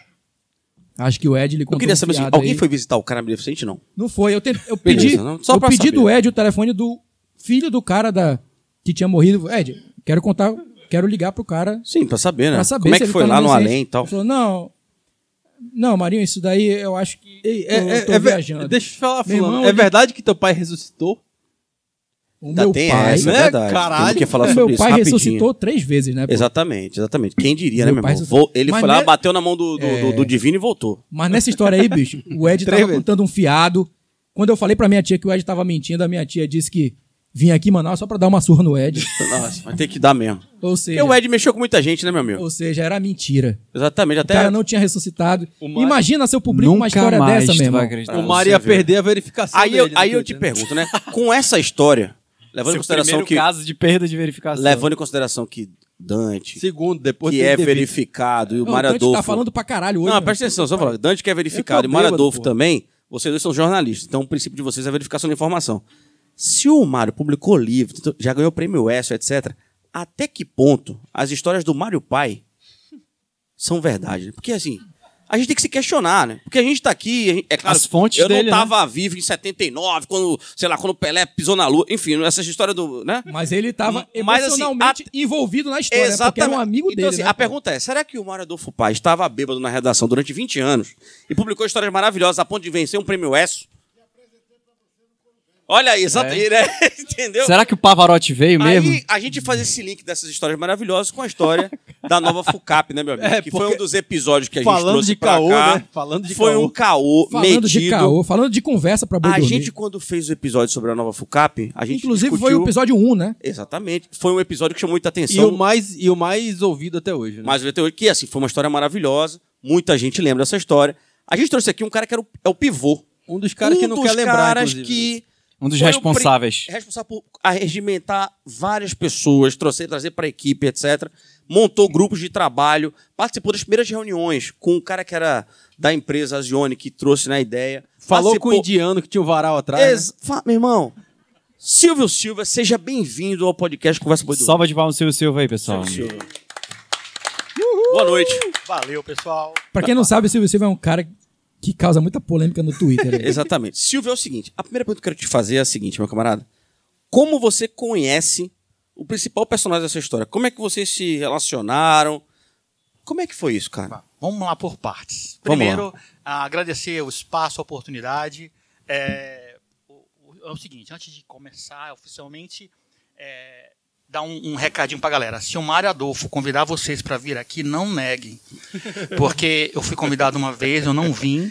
acho que o Ed lhe Eu queria um saber alguém aí. foi visitar o cara beneficente? Não. Não foi. Eu, tentei, eu Beleza, pedi, não, só eu pedi saber. do Ed o telefone do filho do cara da, que tinha morrido. Ed, quero contar, quero ligar pro cara Sim, pra saber, né? pra saber Como é que foi tá lá no além e tal. Ele falou, não, não, Marinho, isso daí eu acho que Ei, eu é, é, tô é ver- viajando. Deixa eu te falar, Meu fulano. irmão, é ele- verdade que teu pai ressuscitou? O Ainda meu tem pai, essa, é né? verdade. Caralho. Temos que falar o sobre meu isso pai rapidinho. ressuscitou três vezes, né? pô? Exatamente, exatamente. Quem diria, né, Meu meu pai irmão? ele Mas foi lá, ne- bateu na mão do, do, É. do- do Divino e voltou. Mas nessa história aí, bicho, o Ed Três tava vezes. contando um fiado. Quando eu falei pra minha tia que o Ed tava mentindo, a minha tia disse que vinha aqui em Manaus só pra dar uma surra no Ed. Nossa, vai ter que dar mesmo. Ou Porque seja, o Ed mexeu com muita gente, né, meu amigo? ou seja, era mentira. Exatamente, O até... cara não tinha ressuscitado. Mário- Imagina se eu publico uma história mais dessa, acreditar. o Mário ia perder a verificação Aí eu, dele, né, aí eu te né? pergunto, né? Com essa história, levando em Seu consideração primeiro que... caso de perda de verificação. Levando em consideração que Dante, Segundo, depois que é devido. verificado, e o Não, Mário o Adolfo... tá falando pra caralho hoje. Não, meu. presta atenção, só falar. Dante que é verificado Eu e tô Mário Adolfo também, vocês dois são jornalistas, então o princípio de vocês é a verificação da informação. Se o Mário publicou livro, então, já ganhou prêmio ESSO, etc., até que ponto as histórias do Mário Pai são verdade? né? Porque, assim, a gente tem que se questionar, né? Porque a gente tá aqui, a gente- é claro, As fontes eu dele, não tava vivo em 79, quando, sei lá, quando o Pelé pisou na lua, enfim, essa história do, né? Mas ele tava Mas, assim, emocionalmente envolvido na história, né? porque era um amigo então, dele. assim, né, a pergunta é: será que o Mário Adolfo Paz estava bêbado na redação durante 20 anos e publicou histórias maravilhosas a ponto de vencer um prêmio ESSO? Olha aí, exato, É. né? entendeu? Será que o Pavarotti veio mesmo? Aí a gente faz esse link dessas histórias maravilhosas com a história da nova FUCAP, né, meu amigo? É, que foi um dos episódios que a gente trouxe de pra caô, cá. né? Falando de foi caô. um caô Falando metido. de caô, falando de conversa pra boi A dormir. gente, quando fez o episódio sobre a nova FUCAP, a gente Inclusive foi discutiu... o episódio 1, né? Exatamente. Foi um episódio que chamou muita E atenção. o, mais, e o mais ouvido até hoje, né? Mas o VT8, que assim, foi uma história maravilhosa. Muita gente lembra dessa história. A gente trouxe aqui um cara que era o, é o pivô. Um dos caras um que não dos quer lembrar, caras inclusive. que Um dos foi o responsáveis. pri- responsável por arregimentar várias pessoas, trouxe, trazer para a equipe, etc. Montou grupos de trabalho, participou das primeiras reuniões com o cara que era da empresa Azione, que trouxe na ideia. Falou com o indiano que tinha o varal atrás. né? Ex- Fa- Meu irmão, Silvio Silva, seja bem-vindo ao podcast Conversa Boi do Salva de palmas Silvio Silva aí, pessoal. Silvio. Boa noite. Valeu, pessoal. Pra quem não sabe, o Silvio Silva é um cara que causa muita polêmica no Twitter. Exatamente. Silvio, é o seguinte: a primeira pergunta que eu quero te fazer é a seguinte, meu camarada. Como você conhece o principal personagem dessa história? Como é que vocês se relacionaram? Como é que foi isso, cara? Vamos lá por partes. Primeiro, agradecer o espaço, a oportunidade. É, é o seguinte, antes de começar oficialmente, é, dar um, um recadinho pra galera. Se o Mário Adolfo convidar vocês para vir aqui, não neguem. Porque eu fui convidado uma vez, eu não vim.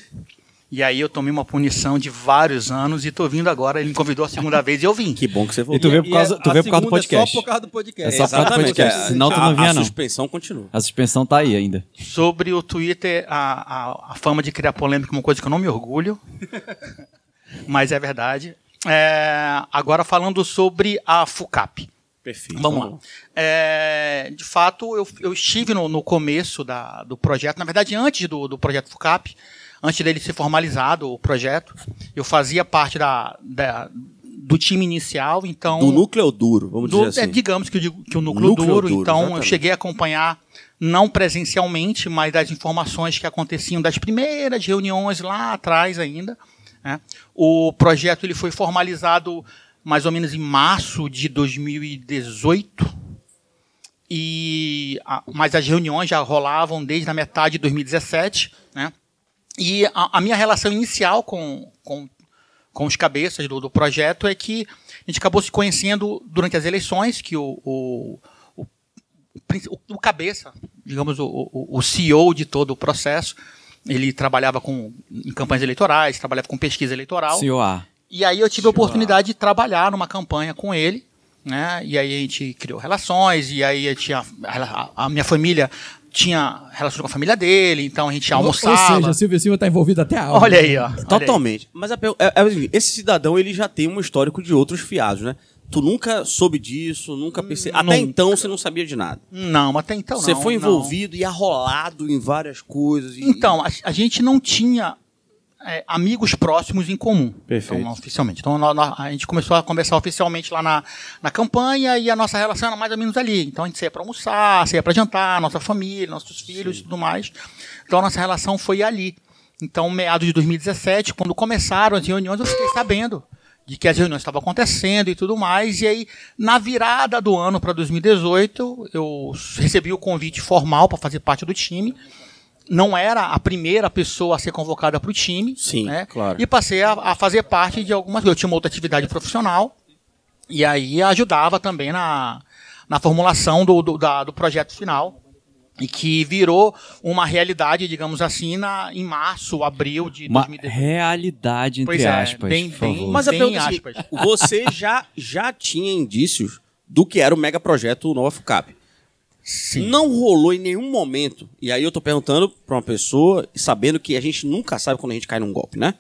E aí eu tomei uma punição de vários anos e tô vindo agora. Ele me convidou a segunda vez e eu vim. Que bom que você E voltou. tu veio por E causa, a- tu a veio por causa do segunda podcast. É só por causa do podcast. É só por causa do podcast, é, senão tu a- não vinha, a não. suspensão continua. A suspensão tá aí ainda. Sobre o Twitter, a, a, a fama de criar polêmica é uma coisa que eu não me orgulho, mas é verdade. É, agora falando sobre a FUCAP. Perfeito. Vamos lá. É, de fato, eu, eu estive no, no começo da- do projeto, na verdade, antes do, do projeto FUCAP, antes dele ser formalizado, o projeto, eu fazia parte da, da- do time inicial, então... Do núcleo duro, vamos Do- dizer é, assim. digamos que, eu que o núcleo, Núcleo duro, duro, então eu exatamente. cheguei a acompanhar, não presencialmente, mas das informações que aconteciam das primeiras reuniões lá atrás ainda. né? O projeto ele foi formalizado mais ou menos em março de 2018, e, a- mas as reuniões já rolavam desde a metade de 2017. Né? E a, a minha relação inicial com, com com os cabeças do, do projeto é que a gente acabou se conhecendo durante as eleições, que o, o, o, o cabeça, digamos, o, o, o CEO de todo o processo, ele trabalhava com, em campanhas eleitorais, trabalhava com pesquisa eleitoral. COA. E aí eu tive a oportunidade de trabalhar numa campanha com ele, né? E aí a gente criou relações, e aí eu tinha, a, a minha família tinha relação com a família dele, então a gente Ou almoçava. seja, Silvio Silva tá envolvido até a alma. Olha aí, ó. olha aí. Totalmente. Mas a é- é seguinte, esse cidadão ele já tem um histórico de outros fiados, né? Tu nunca soube disso, nunca percebeu. Até nunca. então você não sabia de nada. Não, mas até então você não, foi não. envolvido e arrolado em várias coisas. e- Então, a, a gente não tinha é, amigos próximos em comum. Perfeito. Então, oficialmente. Então, nó- nó- a gente começou a conversar oficialmente lá na, na campanha e a nossa relação era mais ou menos ali. Então, a gente saía para almoçar, saía para jantar, nossa família, nossos filhos e tudo mais. Então, a nossa relação foi ali. Então, meados de 2017, quando começaram as reuniões, eu fiquei sabendo de que as reuniões estavam acontecendo e tudo mais. E aí, na virada do ano para 2018, eu recebi o convite formal para fazer parte do time não era a primeira pessoa a ser convocada para o time. Sim, né? claro. E passei a, a fazer parte de algumas coisas. Eu tinha uma outra atividade profissional e aí ajudava também na, na formulação do, do, da- do projeto final. E que virou uma realidade, digamos assim, na, em março, abril de Uma 2018. realidade, entre Pois é, aspas. bem- por bem- favor. Mas a Bem pergunta é assim, aspas. você já, já tinha indícios do que era o mega projeto Nova FUCAP. Sim. Não rolou em nenhum momento, e aí eu tô perguntando pra uma pessoa, sabendo que a gente nunca sabe quando a gente cai num golpe, né?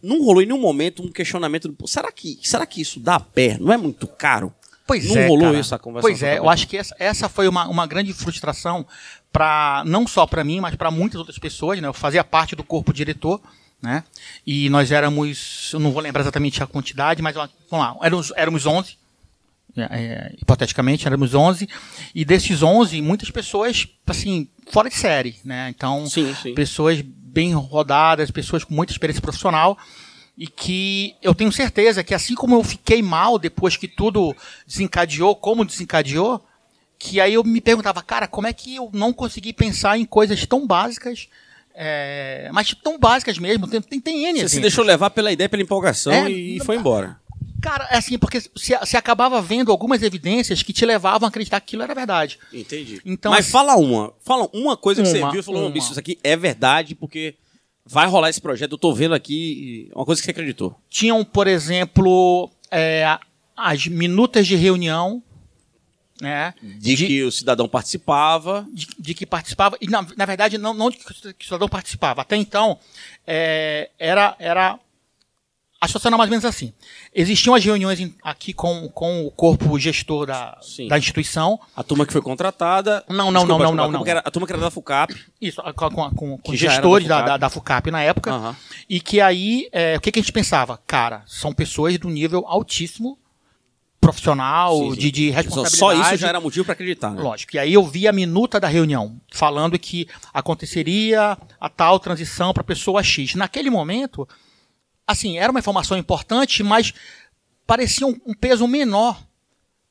Não rolou em nenhum momento um questionamento do, será que, será que isso dá pé? Não é muito caro? Pois Não é, rolou cara. isso a conversa Pois é, eu acho que essa, essa foi uma, uma grande frustração para não só para mim, mas para muitas outras pessoas. Né? Eu fazia parte do corpo diretor, né? E nós éramos, eu não vou lembrar exatamente a quantidade, mas vamos lá, éramos, éramos 11. É, é, hipoteticamente, éramos 11. E desses 11, muitas pessoas, assim, fora de série, né? Então, Sim, sim. pessoas bem rodadas, pessoas com muita experiência profissional e que eu tenho certeza que assim como eu fiquei mal depois que tudo desencadeou, como desencadeou, que aí eu me perguntava, cara, como é que eu não consegui pensar em coisas tão básicas, é, mas tão básicas mesmo, tem, tem, tem N Você se deixou levar pela ideia, pela empolgação É, e foi embora. Cara, é assim, porque você você acabava vendo algumas evidências que te levavam a acreditar que aquilo era verdade. Entendi. Então, Mas assim- fala uma. Fala uma coisa que você Uma, viu e falou, uma. bicho, isso aqui é verdade, porque vai rolar esse projeto, eu tô vendo aqui uma coisa que você acreditou. tinham, por exemplo, é, as minutas de reunião, né? De, que o cidadão participava. de, de que participava, e na, na verdade não, não de que o cidadão participava. Até então, é, era, era. A situação era mais ou menos assim. Existiam as reuniões em- aqui com, com o corpo gestor da, Sim. da instituição. A turma que foi contratada. Não, não, Desculpa, não, não, desculpa, não, a turma não. que era- A turma que era da FUCAP. Isso, com, com, com, com gestores da da, FUCAP. da, da FUCAP na época. Aham. E que aí, é, o que, que a gente pensava? Cara, são pessoas do nível altíssimo, profissional, Sim, sim. De, de responsabilidade. Só isso já era motivo pra acreditar, né? Lógico. E aí eu vi a minuta da reunião, falando que aconteceria a tal transição para pessoa X. Naquele momento, assim, era uma informação importante, mas parecia um, um peso menor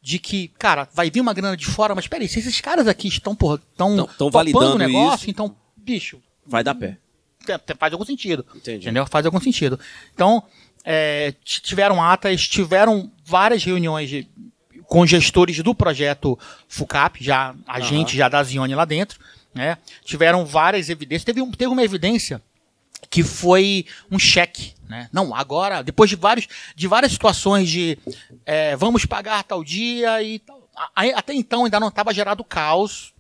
de que, cara, vai vir uma grana de fora, mas peraí, se esses caras aqui estão, estão Tão- tão validando o negócio, isso. então, bicho, Vai dar pé. te- te- faz algum sentido. Entendi. Entendeu? Faz algum sentido. Então, é, tiveram atas, tiveram várias reuniões de- com gestores do projeto FUCAP, já a gente já da Zione lá dentro, né? Tiveram várias evidências. Teve, um- teve uma evidência que foi um cheque, né? Não, agora, depois de vários, de várias situações de é, vamos pagar tal dia e tal. Até então ainda não estava gerado caos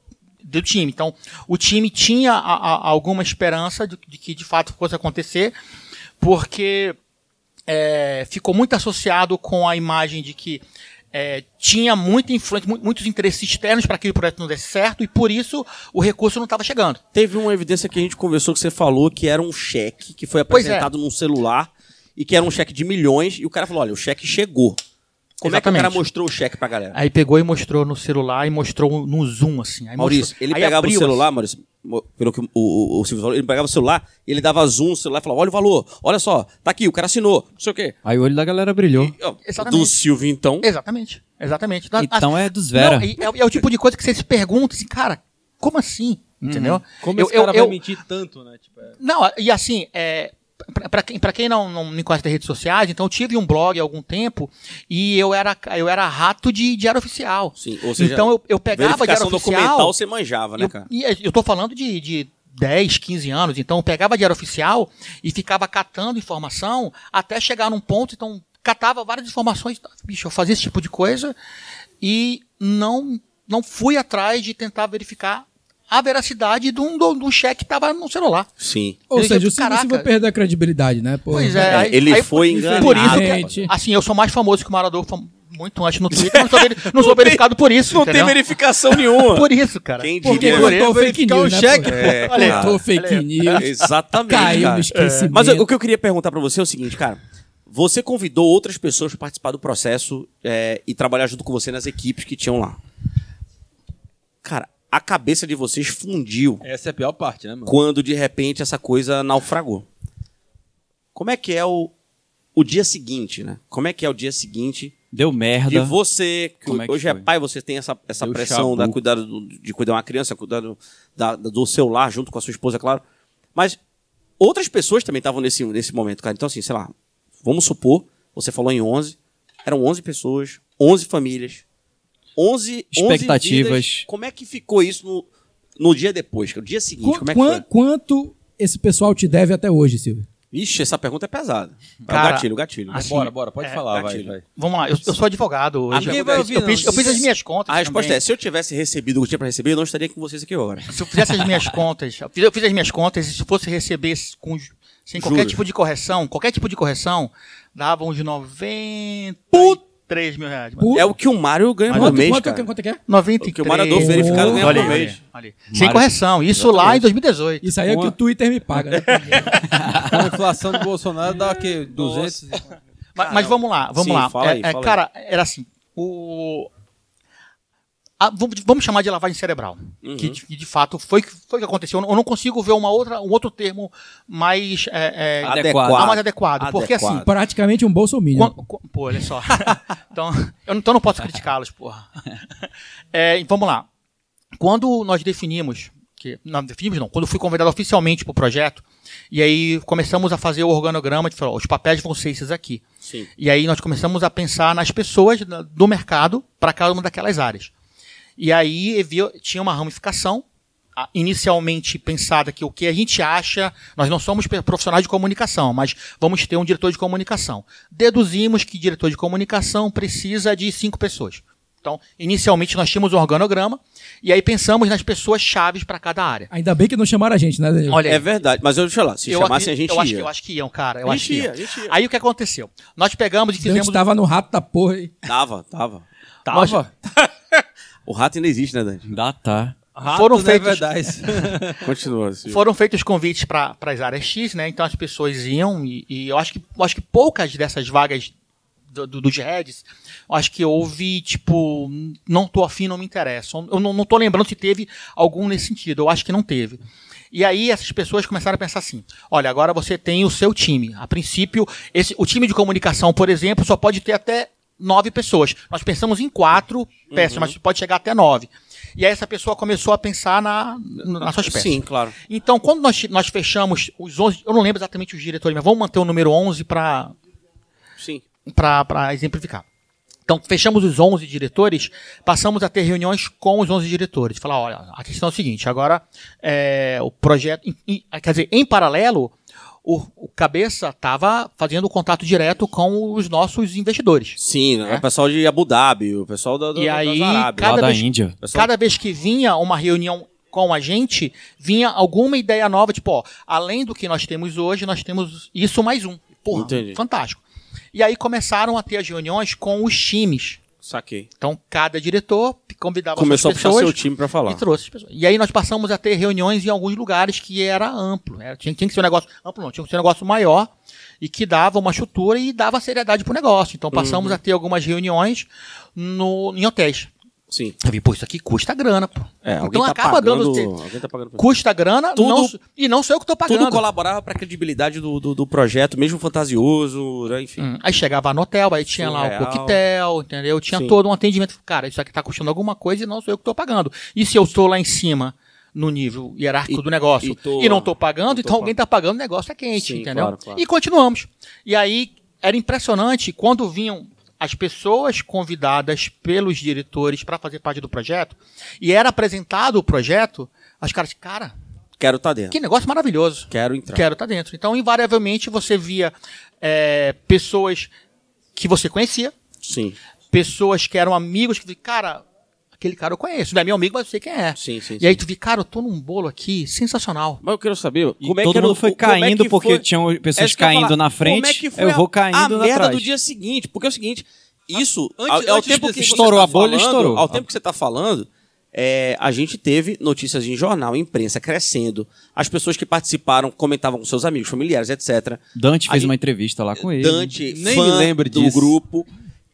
do time. Então, o time tinha a- a- alguma esperança de, de que de fato fosse acontecer, porque é, ficou muito associado com a imagem de que é, tinha muita influência, mu- muitos interesses externos para que o projeto não desse certo e por isso o recurso não estava chegando. Teve uma evidência que a gente conversou que você falou que era um cheque que foi é. apresentado num celular e que era um cheque de milhões e o cara falou: olha, o cheque chegou. Como é que o cara Exatamente. mostrou o cheque pra galera? Aí pegou e mostrou no celular e mostrou no zoom assim. Aí Maurício, mostrou- ele aí pegava o celular, Maurício, mo- pelo que o, o, o Silvio falou, ele pegava o celular, ele dava zoom no celular e falava: olha o valor, olha só, tá aqui, o cara assinou, não sei o quê. Aí o olho da galera brilhou. Ó, Exatamente. Do Silvio, então. Exatamente, exatamente. Então é dos Vera. Não, e é, é o tipo de coisa que você se pergunta assim, cara, como assim? Entendeu? Como Eu- esse cara eu- vai eu- mentir tanto, né? Tipo, é- Não, e assim, é, pra quem, pra quem não, não me conhece das redes sociais, então eu tive um blog há algum tempo e eu era, eu era rato de diário oficial. Sim, ou seja, então eu, eu pegava diário oficial. documental você manjava, né, eu, cara? e eu tô falando de, de 10, 15 anos, então eu pegava diário oficial e ficava catando informação até chegar num ponto, então catava várias informações, bicho, eu fazia esse tipo de coisa e não não fui atrás de tentar verificar a veracidade de um, de um cheque que tava no celular. Sim. Ou Eu seja, o Silvio caraca. Silva perdeu a credibilidade, né? Pô, Pois é. É, aí- ele aí, foi por- enganado. Por isso que, Gente. assim, eu sou mais famoso que o Maradona, foi muito antes no Twitter, não sou, veri- não sou verificado por isso, Não entendeu? tem verificação nenhuma. Por isso, cara. Quem Porque diria? Por contou isso, fake news, né? cheque, pô? É, Contou cara. fake news. Exatamente, Caiu cara. no esquecimento. Mas o, que eu queria perguntar pra você é o seguinte, cara. Você convidou outras pessoas pra participar do processo é, e trabalhar junto com você nas equipes que tinham lá. Cara, a cabeça de vocês fundiu Essa é a pior parte, né, mano? quando de repente essa coisa naufragou. Como é que é o, o dia seguinte, né? Como é que é o dia seguinte Deu de merda. você, que Como é que hoje é foi? pai, você tem essa, essa Deu pressão chabu. da cuidar do- de cuidar de uma criança, cuidar do, da- do seu lar junto com a sua esposa, é claro. Mas outras pessoas também estavam nesse, nesse momento, cara. Então, assim, sei lá, vamos supor, você falou em 11, eram 11 pessoas, 11 famílias, 11, 11 Expectativas. vidas. Como é que ficou isso no, no dia depois, que é o dia seguinte? Qu- como é que foi? Quanto esse pessoal te deve até hoje, Silvio? Ixi, essa pergunta é pesada. É o Cara, gatilho, o gatilho. assim, bora, bora, pode é, falar, vai, vai. Vamos lá, eu, eu sou advogado hoje. Eu, vai eu fiz, eu fiz as minhas contas. A resposta também. é, se eu tivesse recebido o que tinha pra receber, eu não estaria com vocês aqui agora. Se eu fizesse as minhas contas, eu fiz, eu fiz as minhas contas e se fosse receber com, sem qualquer Juros. tipo de correção, qualquer tipo de correção, dava uns 93 mil reais. mano. É o que o Mário ganha por mês, quanto, cara. quanto que é? 93. O que o Maradona verificado ganha Olha por aí, mês. olha aí. Sem correção. Isso lá em 2018. Isso aí é o que o Twitter me paga, né? A inflação do Bolsonaro dá o quê? 200? e- Mas, mas vamos lá, vamos Sim, lá. fala É, aí, é, cara, era assim. O. a- vamos, chamar de lavagem cerebral. Uhum. Que de, de fato foi, que- foi o que aconteceu. Eu não- não consigo ver uma outra, um outro termo mais, é, é, Adequado. ah, mais adequado. Porque assim, Adequado. Praticamente um bolsominion. Pô, olha só. então, eu não, então não posso criticá-los, porra. É, vamos lá. Quando nós definimos, que, não definimos não, quando fui convidado oficialmente para o projeto, e aí começamos a fazer o organograma, de falar, os papéis vão ser esses aqui. Sim. E aí nós começamos a pensar nas pessoas do mercado para cada uma daquelas áreas. E aí havia- tinha uma ramificação inicialmente pensada que o que a gente acha, nós não somos profissionais de comunicação, mas vamos ter um diretor de comunicação. Deduzimos que diretor de comunicação precisa de cinco pessoas. Então, inicialmente nós tínhamos um organograma e aí pensamos nas pessoas chaves para cada área. Ainda bem que não chamaram a gente, né, Daniel? Olha. É verdade, mas eu deixa lá, se Eu chamassem a gente eu acho, ia. que- eu acho que iam, cara. Eu A acho gente que ia, iam. a gente ia. Aí o que aconteceu? Nós pegamos e fizemos. estava no rato da porra aí. Tava, tava. nós- O rato ainda existe, né, Dante? Dá, tá. Rato, Foram né, feitos- verdade. Continua. Silvio. Foram feitos convites para as áreas X, né? Então as pessoas iam e, e eu acho que eu acho que poucas dessas vagas do, do, dos heads, eu acho que houve tipo não tô afim, não me interessa. Eu não, não tô lembrando se teve algum nesse sentido. Eu acho que não teve. E aí essas pessoas começaram a pensar assim: olha, agora você tem o seu time. A princípio, esse, o time de comunicação, por exemplo, só pode ter até nove pessoas. Nós pensamos em quatro peças, mas pode chegar até nove. E aí essa pessoa começou a pensar na, nas suas peças. Sim, claro. Então, quando nós, nós fechamos os 11, eu não lembro exatamente os diretores, mas vamos manter o número 11 para Sim. para exemplificar. Então, fechamos os 11 diretores, passamos a ter reuniões com os 11 diretores. Falar, olha, a questão é o seguinte, agora é, o projeto, em- em- quer dizer, em paralelo, o, o Cabeça estava fazendo contato direto com os nossos investidores. Sim, né? É. o pessoal de Abu Dhabi, o pessoal da, da, E aí, Cada da vez- Índia. Pessoal- Cada vez que vinha uma reunião com a gente, vinha alguma ideia nova, tipo, ó, além do que nós temos hoje, nós temos isso mais um. Porra, Entendi. fantástico. E aí começaram a ter as reuniões com os times. Saquei. Então, cada diretor convidava Começou a as puxar pessoas seu time pra falar. e trouxe as pessoas. E aí nós passamos a ter reuniões em alguns lugares que era amplo. Era, tinha, tinha que ser um negócio amplo, não, tinha que ser um negócio maior e que dava uma estrutura e dava seriedade pro negócio. Então passamos Uhum. a ter algumas reuniões no, em hotéis. Sim. Eu vi, pô, isso aqui custa grana, pô. É, então tá acaba pagando, dando. Alguém tá pagando. Custa grana Tudo- não, e não sou eu que tô pagando. Tudo colaborava pra credibilidade do, do, do projeto, mesmo fantasioso, né? enfim. Hum, Aí chegava no hotel, aí tinha lá o coquetel, entendeu? Tinha Sim. todo um atendimento. Cara, isso aqui tá custando alguma coisa e não sou eu que tô pagando. E se eu estou lá em cima, no nível hierárquico E- do negócio, e tô- e não tô pagando, tô então alguém tá pagando, o negócio é quente, Sim, entendeu? claro, claro. E continuamos. E aí era impressionante quando vinham as pessoas convidadas pelos diretores para fazer parte do projeto e era apresentado o projeto, as caras, cara, Quero estar dentro. que negócio maravilhoso. Quero entrar. Quero estar dentro. Então, invariavelmente, você via é, pessoas que você conhecia, Sim. pessoas que eram amigos, que, cara, aquele cara eu conheço. Não é meu amigo, mas eu sei quem é. Sim, sim, E aí sim. tu vi, cara, eu tô num bolo aqui sensacional. Mas eu quero saber E como é todo que mundo foi é caindo que porque foi- tinham É pessoas caindo falar. na frente. Como é que foi eu a- vou caindo a na merda trás. do dia seguinte? Porque é o seguinte, isso, Antes- ao, antes tempo de- que você estourou tá a bolha, falando, estourou. Ao tempo que você tá falando, é, a gente teve notícias em jornal, imprensa crescendo. As pessoas que participaram comentavam com seus amigos, familiares, etc. Dante A fez gente- uma entrevista lá com ele. Dante, Nem fã me lembro do disso. grupo.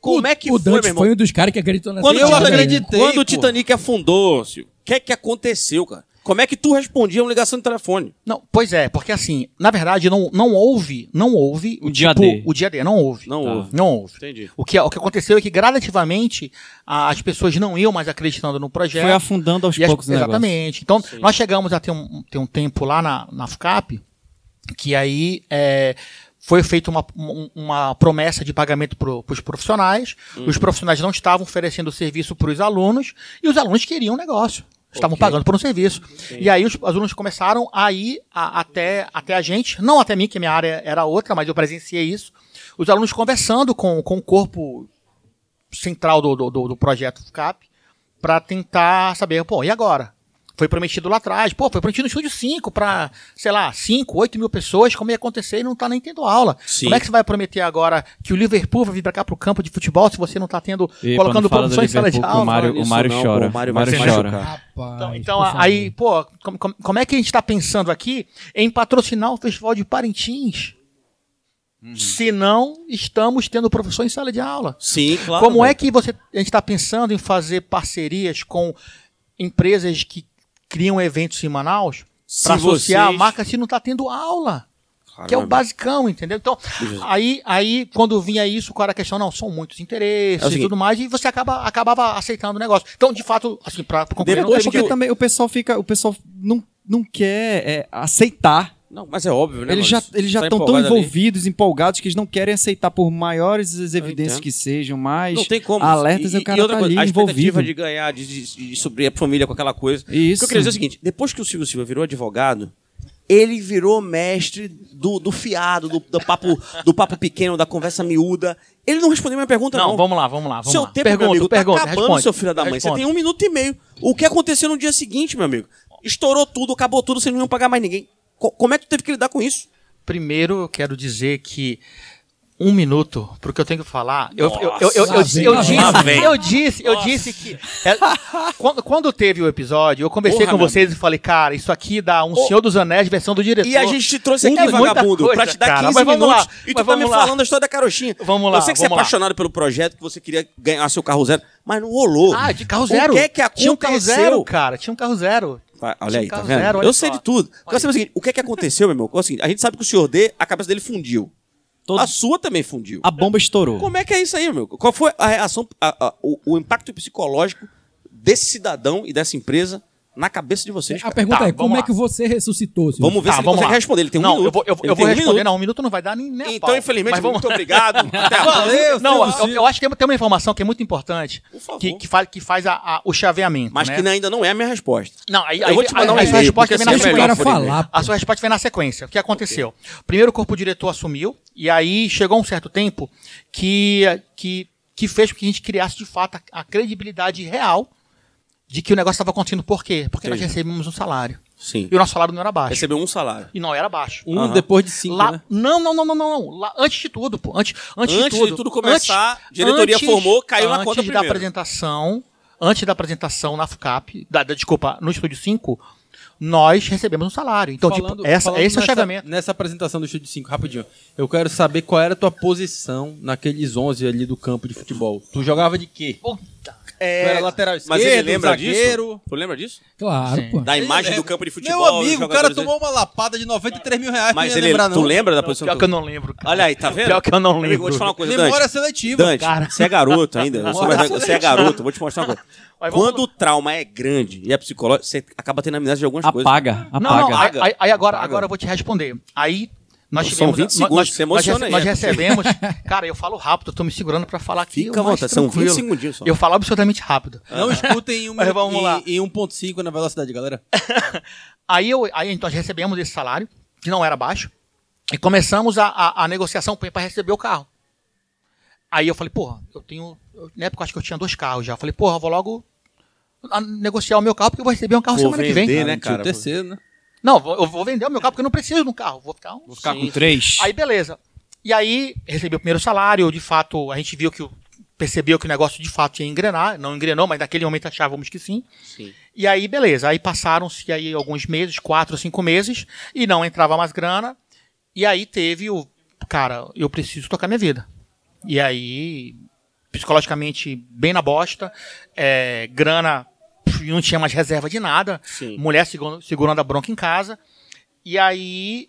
Como o, é que o foi, Dante meu irmão? foi um dos caras que acreditou nessa Quando, Eu acreditei, quando o. Titanic afundou, Silvio, o que é que aconteceu, cara? Como é que tu respondia uma ligação de telefone? Não, pois é, porque assim, na verdade, não, não houve, não houve O dia tipo, D. O dia D, não houve. Não Tá. houve. Não houve. Entendi. O que, o que aconteceu é que gradativamente a- as pessoas não iam mais acreditando no projeto. Foi afundando aos as- poucos negócio. Exatamente. Então, nós chegamos a ter um, ter um tempo lá na, na FCAP, que aí é, foi feita uma, um- uma promessa de pagamento para os profissionais. Uhum. Os profissionais não estavam oferecendo serviço para os alunos e os alunos queriam um negócio. Estavam pagando por um serviço. E aí os, os alunos começaram a ir a- até, até a gente, não até mim, que minha área era outra, mas eu presenciei isso. Os alunos conversando com, com o corpo central do, do, do, do projeto FCAP para tentar saber, pô, e agora? Foi prometido lá atrás, pô, foi prometido no estúdio 5 para, sei lá, 5, 8 mil pessoas, como ia acontecer e não tá nem tendo aula. Sim. Como é que você vai prometer agora que o Liverpool vai vir pra cá pro campo de futebol se você não tá tendo, E colocando produção em sala de aula? o Mário, o Mário não, chora. pô, o Mário O vai Mário chora. Rapaz, Então, então, aí, pô, como, como- é que a gente tá pensando aqui em patrocinar o Festival de Parintins? Se não estamos tendo professor em sala de aula. Sim, claro. Como é que você, a gente está pensando em fazer parcerias com empresas que criam eventos em Manaus para associar vocês- a marca se não está tendo aula? Que é o Caramba. basicão, entendeu? Então, aí, aí quando vinha isso, qual era a questão? Não, são muitos interesses É o e tudo mais, e você acaba, acabava aceitando o negócio. Então, de fato, assim, para concluir, Depois Porque que- também o pessoal fica. O pessoal não, não quer é, aceitar. Não, mas é óbvio, né? Eles já eles já Tá estão tão empolgado ali. envolvidos, empolgados, que eles não querem aceitar por maiores as evidências que sejam, mais Não tem como. alertas e, e o cara e outra tá coisa, ali a envolvido. de ganhar, de, de, de suprir a família com aquela coisa. Isso. O que eu queria dizer é o seguinte: depois que o Silvio Silva virou advogado, ele virou mestre do, do fiado, do, do papo, do papo pequeno, da conversa miúda. Ele não respondeu minha pergunta, não. Não, vamos lá, vamos lá, vamos seu lá. tempo, pergunta, meu amigo, pergunta, tá acabando, responde. seu filho da mãe. Responde. Você tem um minuto e meio. O que aconteceu no dia seguinte, meu amigo? Estourou tudo, acabou tudo, você não ia pagar mais ninguém. Co- como é que tu teve que lidar com isso? Primeiro, eu quero dizer que um minuto, porque eu tenho que falar. Eu, eu, eu, eu, Lá eu, vem, eu lá disse, eu disse, eu disse que. é, quando, quando teve o episódio, eu conversei Porra, com vocês e falei, cara, isso aqui dá um Senhor dos Anéis versão do diretor. E a gente te trouxe aqui, muita vagabundo, pra coisa, te dar cara, 15 mas vamos minutos. lá, e tu tá me lá. falando da história da carochinha. Vamos lá, Eu sei que você é vamos lá. apaixonado pelo projeto, que você queria ganhar seu carro zero, mas não rolou. Ah, de carro zero. O que é que aconteceu? Tinha um carro zero, cara. Tinha um carro zero. Olha aí, tá vendo? zero, eu sei só. de tudo. O seguinte, o que é que aconteceu, meu irmão? É o seguinte, a gente sabe que o senhor D, a cabeça dele fundiu. Todo- A sua também fundiu. A bomba estourou. Como é que é isso aí, meu? Qual foi a reação, a- a- o, o impacto psicológico desse cidadão e dessa empresa na cabeça de vocês? A cara? pergunta Tá, é, como vamos é lá. que você ressuscitou? Silvio? Vamos ver Tá, se ele vamos consegue lá. responder. Ele tem um não, minuto. eu vou, eu, Ele eu tem vou um responder. minuto. Não, um minuto não vai dar nem, nem a Então, pau. infelizmente, Mas vamos- muito obrigado. Até a próxima. Valeu, Não, Silvio. eu, eu acho que tem, tem uma informação que é muito importante. Por favor. Que, que, faz, que faz a- a- o chaveamento. Mas né? que ainda não é a minha resposta. Não, aí, Eu aí, vou te aí- mandar um aí sua e-mail, resposta porque vem na assim é Deixa o melhor sequência. cara por e-mail. falar. A sua resposta vem na sequência. O que aconteceu? Primeiro o corpo diretor assumiu, e aí chegou um certo tempo que, que, que fez com que a gente criasse de fato a, a credibilidade real de que o negócio estava acontecendo. Por quê? Porque nós Entendi. recebemos um salário. Sim. E o nosso salário não era baixo. Recebeu um salário. E não era baixo. Um Aham. depois de cinco, Lá, né? não, não, não, não, não, não. Lá, antes de tudo, pô. Antes, antes, Antes de tudo. de tudo começar, diretoria formou, caiu na antes conta da primeiro. apresentação, antes da apresentação na FUCAP, da, da- desculpa, no Estúdio 5, nós recebemos um salário. Então, Falando- tipo, essa, esse é o nessa- chegamento. Nessa apresentação do Estúdio 5, rapidinho. Eu quero saber qual era a tua posição naqueles 11 ali do campo de futebol. Tu jogava de quê? Puta. Tu era lateral esquerdo, Mas ele lembra zagueiro. disso? Tu lembra disso? Claro, Sim. pô. Da imagem Ele do campo de futebol. Meu amigo, o cara tomou uma lapada de 93 mil reais. Mas não ele, lembrar, tu não. lembra da posição? Pior que eu não lembro. cara. Olha aí, tá vendo? Pior que eu não lembro. Vou te falar uma coisa, Memória Dante. seletiva. Dante, Cara. você é garoto ainda. Vai- você é garoto, vou te mostrar uma coisa. Mas vamos- Quando o trauma é grande e é psicológico, você acaba tendo amnésia de algumas coisas. Apaga, Não, não, apaga. aí, aí- aí agora, Apaga. agora eu vou te responder. Aí nós São tivemos... 20 nós- segundos, nós, você emociona nós, aí, nós é. recebemos... Cara, eu falo rápido, eu tô me segurando pra falar aqui. Fica à vontade, são 20 tranquilo. segundinhos só. Eu falo absolutamente rápido. Não escutem em, um em, em 1.5 na velocidade, galera. Aí, eu, aí então, nós recebemos esse salário, que não era baixo, e começamos a, a, a negociação para receber o carro. Aí eu falei, porra, eu tenho. eu- na época eu acho que eu tinha dois carros já. Eu falei, porra, eu vou logo a negociar o meu carro porque eu vou receber um carro Vou semana que vem. vender, né, cara? o terceiro, né? Não, vou- eu vou vender o meu carro porque eu não preciso de um carro. Vou ficar um Vou ficar com três. Aí beleza. E aí recebi o primeiro salário, de fato, a gente viu que o- percebeu que o negócio de fato ia engrenar, não engrenou, mas naquele momento achávamos que sim. Sim. E aí beleza, aí passaram-se aí alguns meses, quatro, cinco meses, e não entrava mais grana. E aí teve o cara, eu preciso tocar minha vida. E aí psicologicamente bem na bosta, é, grana não tinha mais reserva de nada, Sim. mulher segurando, segurando a bronca em casa. E aí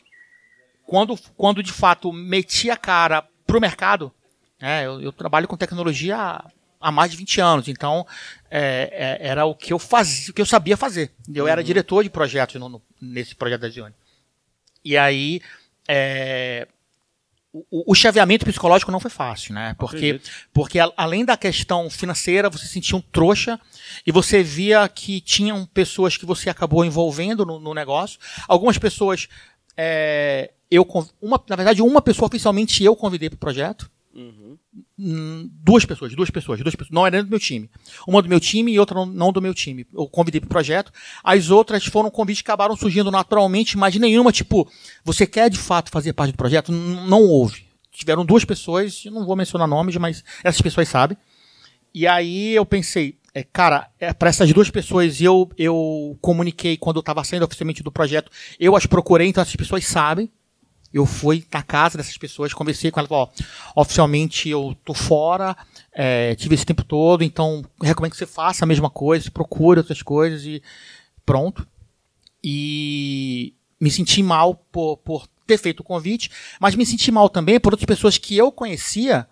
quando, quando de fato meti a cara pro mercado, né, eu, eu trabalho com tecnologia há, há mais de 20 anos, então é, é, era o que eu fazia, o que eu sabia fazer. Eu era diretor de projetos no- no- nesse projeto da Zione. E aí é, o, o chaveamento psicológico não foi fácil, né? Porque, porque a- além da questão financeira, você sentia um trouxa e você via que tinham pessoas que você acabou envolvendo no, no negócio. Algumas pessoas, é, eu, uma, na verdade, uma pessoa oficialmente eu convidei para o projeto. Hum, Duas pessoas, duas pessoas, duas pessoas. Não era do meu time. Uma do meu time e outra não, do meu time. Eu convidei para o projeto. As outras foram convites que acabaram surgindo naturalmente, mas nenhuma, tipo, você quer de fato fazer parte do projeto? Não houve. Tiveram duas pessoas, não vou mencionar nomes, mas essas pessoas sabem. E aí eu pensei, é, cara, é, para essas duas pessoas eu, eu comuniquei quando eu estava saindo oficialmente do projeto, eu as procurei, então essas pessoas sabem. Eu fui na casa dessas pessoas, conversei com elas, ó, oficialmente eu tô fora, é, tive esse tempo todo, então recomendo que você faça a mesma coisa, procure outras coisas e pronto. E me senti mal por, por ter feito o convite, mas me senti mal também por outras pessoas que eu conhecia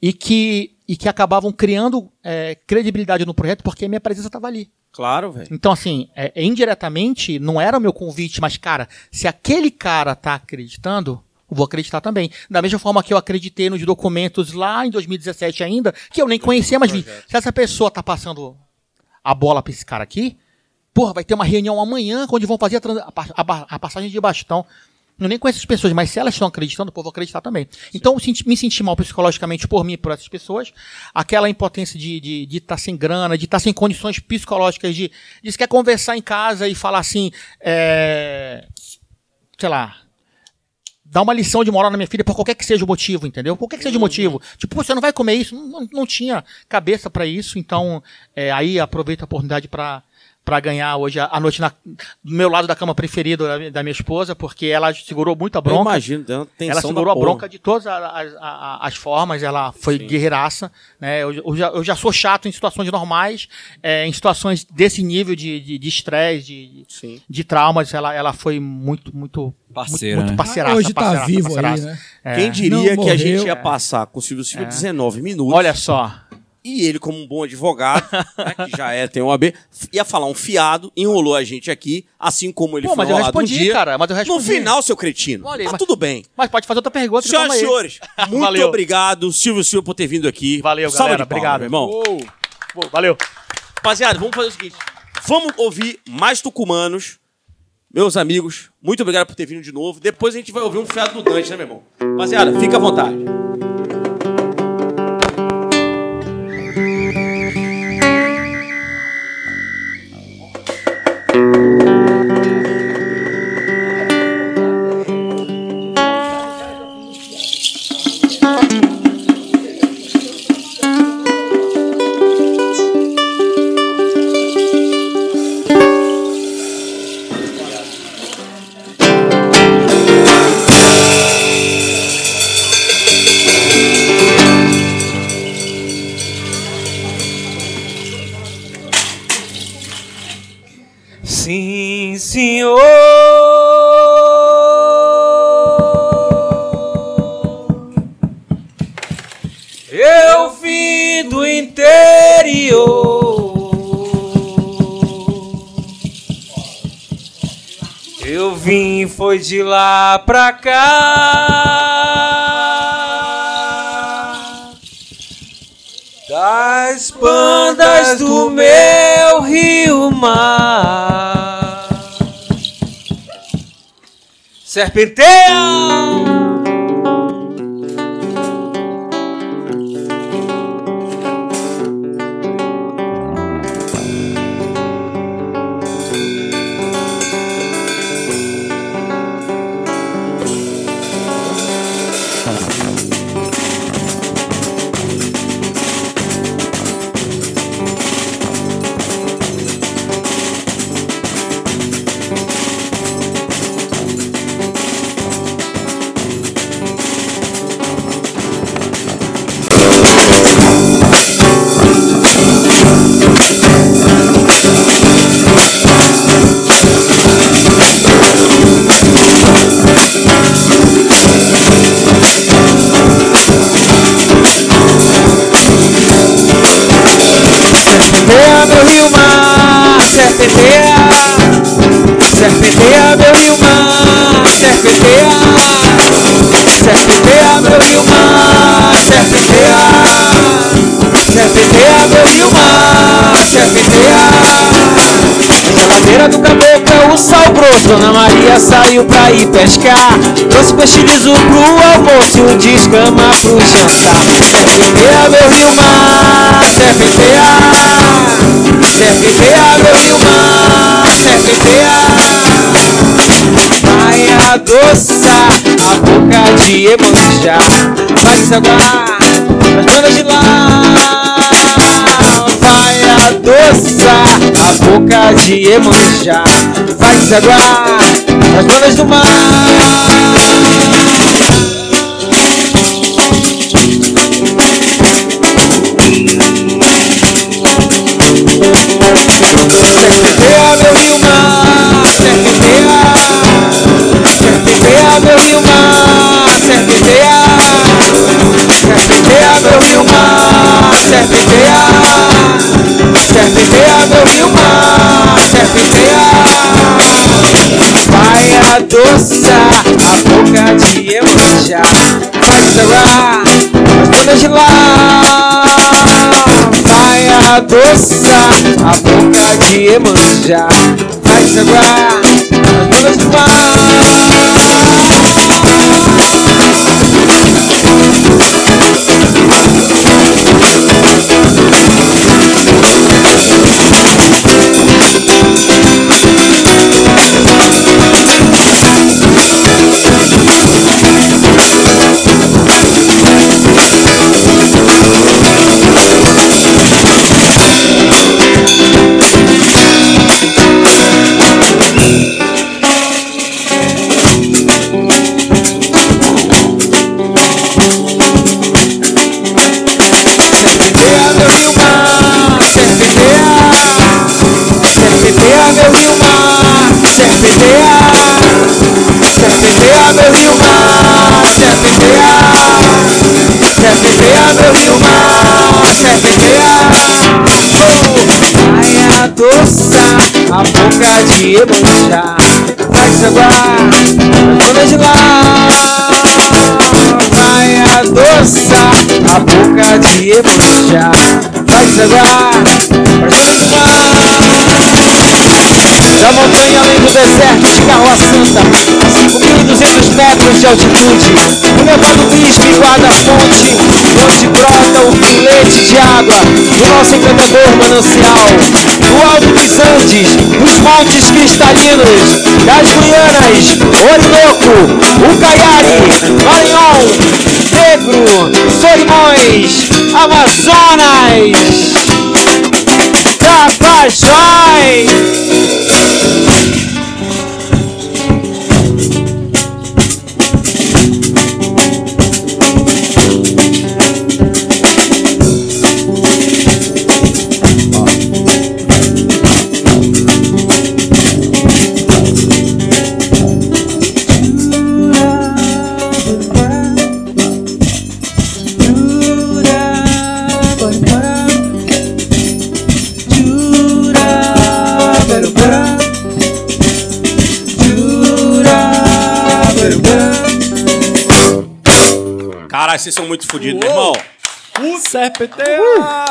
e que, e que acabavam criando é, credibilidade no projeto porque a minha presença estava ali. Claro, velho. Então, assim, é, é, indiretamente, não era o meu convite, mas, cara, se aquele cara tá acreditando, vou acreditar também. Da mesma forma que eu acreditei nos documentos lá em 2017 ainda, que eu nem conhecia, mas vi. Se essa pessoa tá passando a bola pra esse cara aqui, porra, vai ter uma reunião amanhã onde vão fazer a, a a a passagem de bastão. Eu nem conheço as pessoas, mas se elas estão acreditando, eu vou acreditar também. Então, eu senti- me senti mal psicologicamente por mim e por essas pessoas. Aquela impotência de estar de, de tá sem grana, de estar sem condições psicológicas, de, de se quer conversar em casa e falar assim, é, sei lá, dar uma lição de moral na minha filha por qualquer que seja o motivo, entendeu? Qualquer que seja o motivo. Tipo, "Pô, você não vai comer isso? Não, não- tinha cabeça pra isso, então é, aí aproveito a oportunidade pra para ganhar hoje a, a noite na, do meu lado da cama preferido da, da minha esposa, porque ela segurou muito a Eu bronca. imagino, tem uma tensão Ela segurou a porra. bronca de todas as, a- a- as formas, ela foi guerreiraça. Né? Eu, eu já, eu já sou chato em situações normais, é, em situações desse nível de de de estresse, de, de, Sim. de traumas, ela, ela foi muito, muito, Parceira, muito, muito né? parceiraça. Hoje tá parceiraça, vivo aí, parceiraça. né? É. Quem diria Não que a gente ia passar com o Silvio Silva 19 minutos. Olha só. E ele, como um bom advogado, né, que já é, tem um AB, ia falar um fiado, enrolou a gente aqui, assim como ele Pô, foi mas eu respondi, um dia. cara, mas eu No respondi. final, seu cretino, Olha tá mas- tudo bem. Mas pode fazer outra pergunta. Senhoras e senhores, muito Valeu. obrigado, Silvio Silva, por ter vindo aqui. Valeu, Salva galera. Obrigado. meu irmão. Pô, valeu. Rapaziada, vamos fazer o seguinte. Vamos ouvir mais tucumanos. Meus amigos, muito obrigado por ter vindo de novo. Depois a gente vai ouvir um fiado do Dante, né, meu irmão? Rapaziada, fica à vontade. Foi de lá pra cá. Das bandas do meu rio mar Serpenteia serpenteia, serpenteia meu rio mar, serpenteia, serpenteia meu rio mar, serpenteia, serpenteia meu rio mar, serpenteia. Na beira do caboclo o sal grosso Dona Maria saiu pra ir pescar. Trouxe peixe liso pro almoço E um descama pro jantar. Serpenteia meu rio mar Serpenteia Serpenteia meu mar Serpenteia Vai adoçar a boca de Emanjá Vai desaguar as bandas de lá Vai adoçar a boca de Emanjá Vai desaguar as bandas do mar Serpenteia meu rio mar, serpenteia Serpenteia meu rio mar, serpenteia Serpenteia meu rio mar, serpenteia Serpenteia meu rio mar, serpenteia Vai adoçar a boca de Emanjá Vai desaguar as bandas de lá Vai adoçar a boca de Emanjá Vai desaguar as bandas do Serpenteia Meu rio mar, serpenteia Oh, Vai adoçar a boca de Emanjá Vai desaguar as ondas de lá Vai adoçar a boca de Emanjá Vai ondas do mar da montanha além do deserto de Carroa Santa, a 5.200 metros de altitude. O Nevado Bispo guarda a fonte, onde brota o filete de água do nosso encantador manancial. Do alto dos Andes, dos montes cristalinos, das Guianas, Orinoco, Ucaiari, Maranhão, Negro, Solimões, Amazonas, Tapajós. Vocês são muito fodidos, meu irmão. Serpenteia!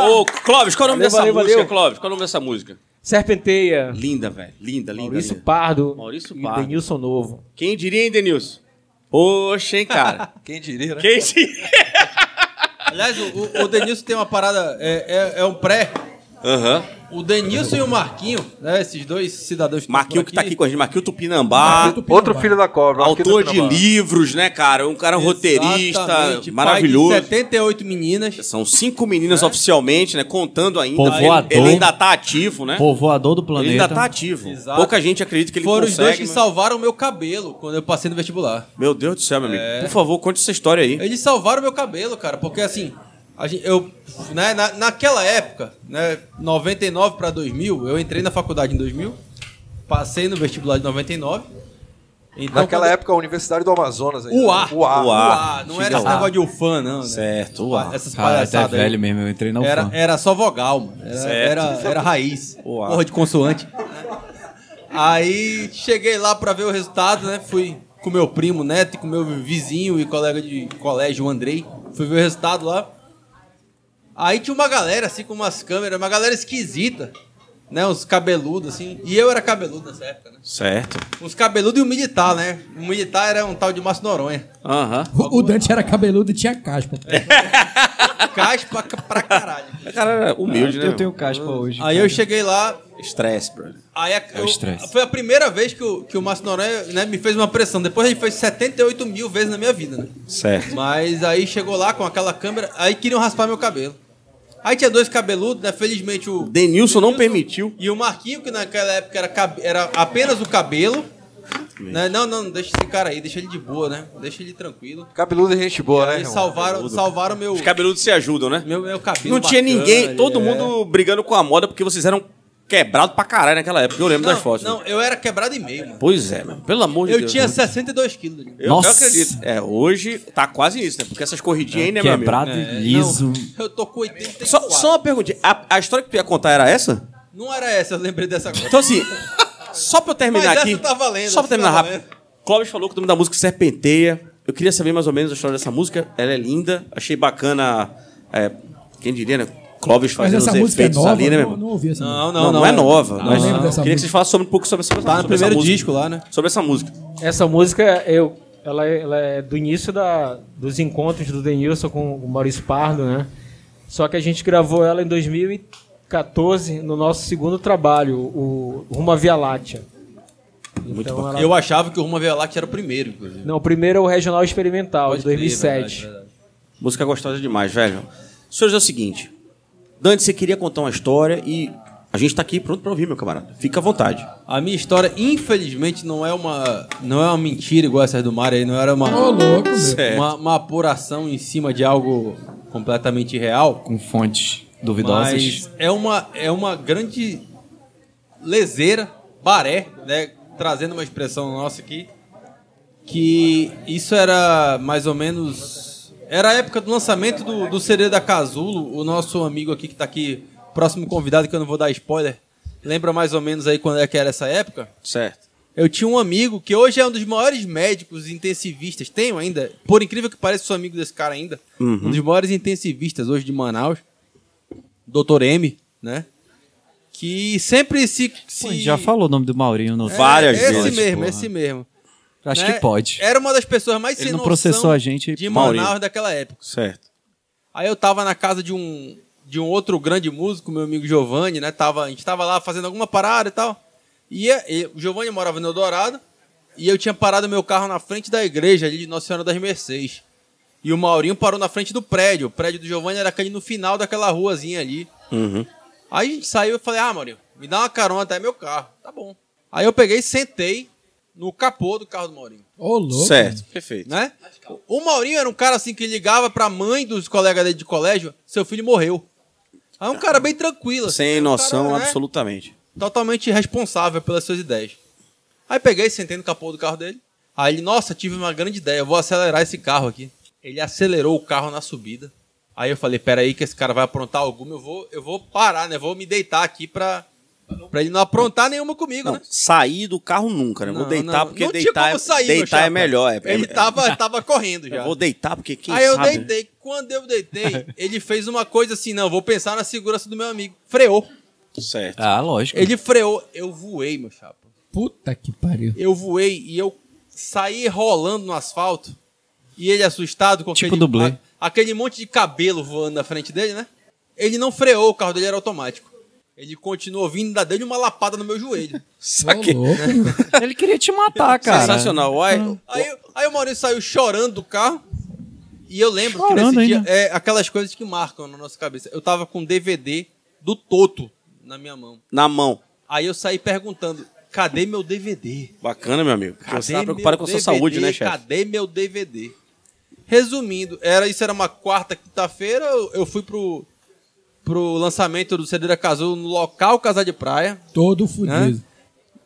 Ô, Clóvis, qual é o nome Valeu, dessa valeu, música, valeu. Clóvis? Qual é o nome dessa música? Serpenteia. Linda, velho. Linda, linda. Maurício linda. Pardo. Maurício e Pardo. Denilson Novo. Quem diria, hein, Denilson? Poxa, hein, cara. Quem diria, né? Quem diria? Aliás, o, o- o Denilson tem uma parada, é, é, é um pré. Aham. O Denilson e o Marquinho, né? Esses dois cidadãos que estão Marquinho que tá aqui com a gente. Marquinho Tupinambá. Outro filho da cobra. Autor de Tupinambá. livros, né, cara? Um cara roteirista Exatamente, maravilhoso. Pai de 78 meninas. São cinco meninas oficialmente, né? Contando ainda. Povoador. Ele, ele ainda tá ativo, né? Povoador do Ele planeta. ainda tá ativo. Exato. Pouca gente acredita que ele Foram os consegue. dois que mas- salvaram o meu cabelo quando eu passei no vestibular. Meu Deus do céu, meu amigo. Por favor, conte essa história aí. Eles salvaram o meu cabelo, cara, porque assim, gente, eu, né, na, naquela época, né, 99 para 2000, eu entrei na faculdade em 2000, passei no vestibular de 99. Então, Naquela quando- época, a Universidade do Amazonas. ainda. UA. UA. UA. Não era esse negócio de UFAM, não. Né? Certo, uau. Essas Cara, até palhaçadas aí. velho mesmo, eu entrei na Era, UFAM. era só vogal, mano. Era, Certo. era, era raiz. Uau. Porra de consoante. Aí cheguei lá pra ver o resultado, né? Fui com meu primo Neto e com meu vizinho e colega de colégio, o Andrei. Fui ver o resultado lá. Aí tinha uma galera, assim, com umas câmeras, uma galera esquisita, né? Os cabeludos, assim. E eu era cabeludo nessa época, né? Certo. Os cabeludos e o militar, né? O militar era um tal de Márcio Noronha. Aham. O, o Dante era cabeludo e tinha caspa. Caspa pra caralho. O cara era humilde, né? Eu tenho caspa hoje. Aí eu cheguei lá, Estresse, brother. Aí a- É o eu- estresse. foi a primeira vez que o, que o Márcio Noronha né, me fez uma pressão. Depois ele fez 78 mil vezes na minha vida, né? Certo. Mas aí chegou lá com aquela câmera, aí queriam raspar meu cabelo. Aí tinha dois cabeludos, né? Felizmente o. Denilson não permitiu. E o Marquinho, que naquela época era, cabe- era apenas o cabelo. Né? Não, não, deixa esse cara aí, deixa ele de boa, né? Deixa ele tranquilo. Cabeludo é gente boa, né? Irmão? salvaram, salvaram meu, Os cabeludos se ajudam, né? meu, meu cabelo. Não tinha bacana ninguém, todo é. mundo brigando com a moda porque vocês eram quebrados pra caralho naquela época. Eu lembro Não, das fotos. não, eu era quebrado e meio, mano. Pois é, mano. Pelo amor de Eu Deus. tinha né? 62 quilos. né? Eu, Nossa. eu acredito. É, hoje tá quase isso, né? Porque essas corridinhas aí, né, meu amigo? Quebrado e liso. Eu tô com 84. Só, só uma perguntinha. A, a história que tu ia contar era essa? Não era essa, eu lembrei dessa coisa. Então, assim, só pra eu terminar Mas aqui. essa tá valendo, só pra terminar tá rápido. Clóvis falou que o nome da música é Serpenteia. Eu queria saber mais ou menos a história dessa música. Ela é linda. Achei bacana. é, quem diria, né? Clóvis fazendo os essa música é efeitos nova? ali, né, meu não, irmão? não ouvi essa música. Não, Não, não, não, é nova. Não, mas eu dessa queria que vocês falassem sobre, um pouco sobre, sobre, Tá no sobre essa primeiro música. disco lá, né? Sobre essa música. Essa música, eu, ela, é, ela é do início da, dos encontros do Denilson com o Maurício Pardo, né? Só que a gente gravou ela em 2014, no nosso segundo trabalho, o Rumo à Via Láctea. Muito Então, ela- Eu achava que o Rumo à Via Láctea era o primeiro, inclusive. Não, o primeiro é o Regional Experimental, Pode de crer, 2007. verdade, verdade. Música gostosa demais, velho. Senhores, é o seguinte. Dante, você queria contar uma história e a gente tá aqui pronto pra ouvir, meu camarada. Fica à vontade. A minha história, infelizmente, não é uma, não é uma mentira igual essa do Mário aí, não era uma, Ô, louco, uma, uma apuração em cima de algo completamente real. Com fontes duvidosas. Mas é uma, é uma grande leseira, baré, né? Trazendo uma expressão nossa aqui. Que isso era mais ou menos. Era a época do lançamento do, do CD da Casulo. O nosso amigo aqui que tá aqui, próximo convidado, que eu não vou dar spoiler. Lembra mais ou menos aí quando é que era essa época? Certo. Eu tinha um amigo que hoje é um dos maiores médicos intensivistas. Tenho ainda, por incrível que pareça, sou amigo desse cara ainda. Um dos maiores intensivistas hoje de Manaus. Dr. M, né? Que sempre se. se... Pô, já falou o nome do Maurinho no É, várias esse vezes, mesmo, porra. esse mesmo. Acho né? que pode. Era uma das pessoas mais Ele sem não noção processou a gente, de Maurinho. Manaus daquela época. Certo. Aí eu tava na casa de um de um outro grande músico, meu amigo Giovanni, né? Tava, a gente tava lá fazendo alguma parada e tal. E, e o Giovanni morava no Eldorado e eu tinha parado meu carro na frente da igreja ali de Nossa Senhora das Mercês. E o Maurinho parou na frente do prédio. O prédio do Giovanni era aquele no final daquela ruazinha ali. Uhum. Aí a gente saiu e falei, ah, Maurinho, me dá uma carona até meu carro. Tá bom. Aí eu peguei e sentei no capô do carro do Maurinho Ô, louco. Certo. Perfeito. né? O Maurinho era um cara assim que ligava pra mãe dos colegas dele de colégio, seu filho morreu. Aí um cara bem tranquilo. assim, Sem um noção, cara, né, absolutamente. Totalmente responsável pelas suas ideias. Aí peguei, sentei no capô do carro dele. Aí ele, nossa, tive uma grande ideia, eu vou acelerar esse carro aqui. Ele acelerou o carro na subida. Aí eu falei, peraí que esse cara vai aprontar alguma, eu vou, eu vou parar, né? Vou me deitar aqui pra, pra ele não aprontar nenhuma comigo, Não, né? sair do carro nunca, né? Vou Não, deitar não, porque não tinha deitar, como é, sair, meu deitar é melhor. É, Ele é- tava, tava correndo já. Eu vou deitar porque quem Aí eu sabe... deitei. Quando eu deitei, ele fez uma coisa assim, não, vou pensar na segurança do meu amigo. Freou. Certo. Ah, lógico. Ele freou. Eu voei, meu chapa. Puta que pariu. Eu voei e eu saí rolando no asfalto. E ele assustado com Tipo aquele, dublê. a- aquele monte de cabelo voando na frente dele, né? Ele não freou, o carro dele era automático. Ele continuou vindo, ainda deu uma lapada no meu joelho. Saquei. Ô, louco. Ele queria te matar, cara. Sensacional. Uai, Aí, aí o Maurício saiu chorando do carro. E eu lembro Chorando que nesse dia, ainda. é aquelas coisas que marcam na nossa cabeça. Eu tava com um DVD do Toto na minha mão. na mão. Aí eu saí perguntando: cadê meu DVD? Bacana, meu amigo. Porque Cadê você tá preocupado com a sua saúde, né, chefe? Cadê meu DVD? Resumindo, era, isso era uma quarta, quinta-feira. Eu, eu fui pro, pro lançamento do CD da Casulo no local Casa de Praia. Todo fudido.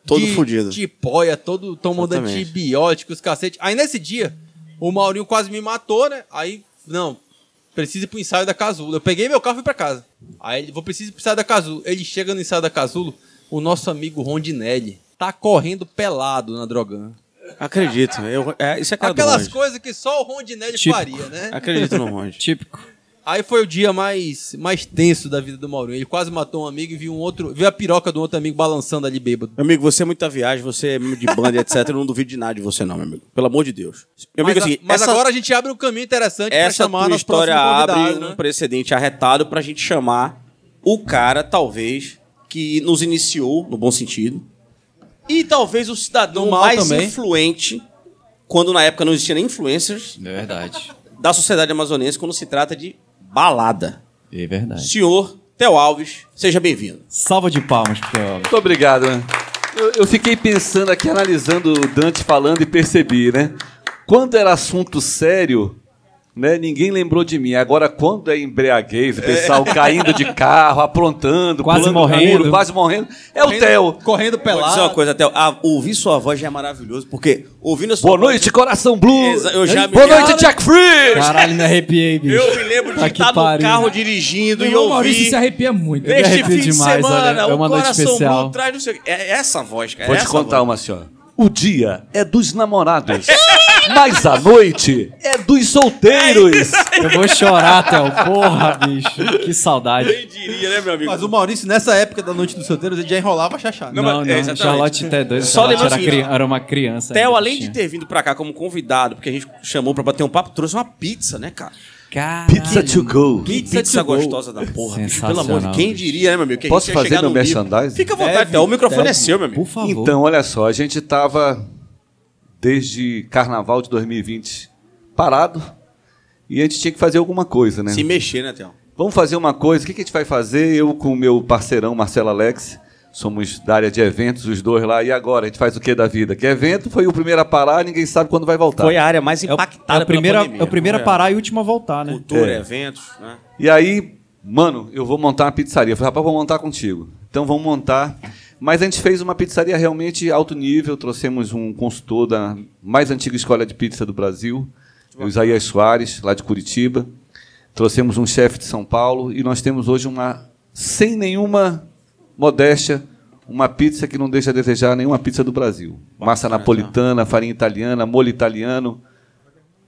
Todo de fudido. Tipóia, todo tomando Exatamente. antibióticos, cacete. Aí nesse dia, o Maurinho quase me matou, né? Aí, não, precisa ir pro ensaio da Casulo. Eu peguei meu carro e fui pra casa. Aí ele, vou preciso ir pro ensaio da Casulo. Ele chega no ensaio da Casulo, o nosso amigo Rondinelli. tá correndo pelado na Drogan. Acredito. Eu, é, isso é Aquelas coisas que só o Rondinelli Típico. faria, né? Acredito no Ronde. Típico. Aí foi o dia mais, mais tenso da vida do Maurinho. Ele quase matou um amigo e viu um outro, viu a piroca do outro amigo balançando ali bêbado. Meu amigo, você é muita viagem, você é de banda etc. Eu não duvido de nada de você, não, meu amigo. Pelo amor de Deus. Meu amigo, mas é o seguinte, mas essa, agora a gente abre um caminho interessante pra essa chamar tua história abre convidado, um né? precedente arretado pra gente chamar o cara, talvez, que nos iniciou, no bom sentido, e talvez o cidadão mais também. influente, quando na época não existia nem influencers, É verdade. da sociedade amazonense quando se trata de balada. É verdade. Senhor Theo Alves, seja bem-vindo. Salva de palmas pro Theo. Muito obrigado. né? Eu, eu fiquei pensando aqui, analisando o Dante falando e percebi, né? Quando era assunto sério, né, ninguém lembrou de mim. Agora, quando é embriaguez, o pessoal caindo de carro, aprontando, Quase pulando morrendo. muro, quase morrendo, é o Theo. Correndo Vou dizer uma pelado. coisa, Theo. Ah, ouvir sua voz já é maravilhoso, porque ouvindo a sua Boa voz- noite, Coração Blue. Exa- eu já me- Boa noite, Cara- Jack Free. Caralho, me arrepiei, bicho. Eu me lembro de Tá que estar no pariu. carro dirigindo e o Maurício ouvir. se arrepia muito. me Este arrepio fim de demais, semana, olha, é o uma noite coração especial. blue traz não sei o quê. É essa voz, cara. Vou é te contar voz. uma, senhora. O dia é dos namorados, mas a noite é dos solteiros. Eu vou chorar, Theo. Porra, bicho. Que saudade. Quem diria, né, meu amigo? Mas o Maurício, nessa época da Noite dos Solteiros, ele já enrolava a chachada. Não, Não, não. é, exatamente. Charlotte T2. Só Charlotte lembrando era, cri- era uma criança. Theo, além de ter vindo pra cá como convidado, porque a gente chamou pra bater um papo, trouxe uma pizza, né, cara? Caralho. Pizza to go. Que pizza, gostosa da porra, bicho. Pelo amor de Sensacional, Quem diria, né, meu amigo? Que a Posso fazer meu merchandising? Fica à vontade, Deve, Theo. O microfone deve. é seu, meu amigo. Por favor. Então, olha só, a gente tava desde carnaval de 2020 parado e a gente tinha que fazer alguma coisa, né? Se mexer, né, Theo? Vamos fazer uma coisa, o que, a gente vai fazer? Eu com o meu parceirão Marcelo Alex, somos da área de eventos, os dois lá, e agora? A gente faz o que da vida? Que evento foi o primeiro a parar, ninguém sabe quando vai voltar. Foi a área mais É o, impactada é o primeiro, pela a- pandemia. é o primeiro a Foi parar e o último a voltar, né? Cultura, É. eventos, né? E aí, mano, eu vou montar uma pizzaria. Eu falei, rapaz, vou montar contigo. Então vamos montar. Mas a gente fez uma pizzaria realmente alto nível. Trouxemos um consultor da mais antiga escola de pizza do Brasil, o Isaías Soares, lá de Curitiba. Trouxemos um chefe de São Paulo e nós temos hoje uma, sem nenhuma modéstia, uma pizza que não deixa a desejar nenhuma pizza do Brasil. Massa napolitana, farinha italiana, molho italiano.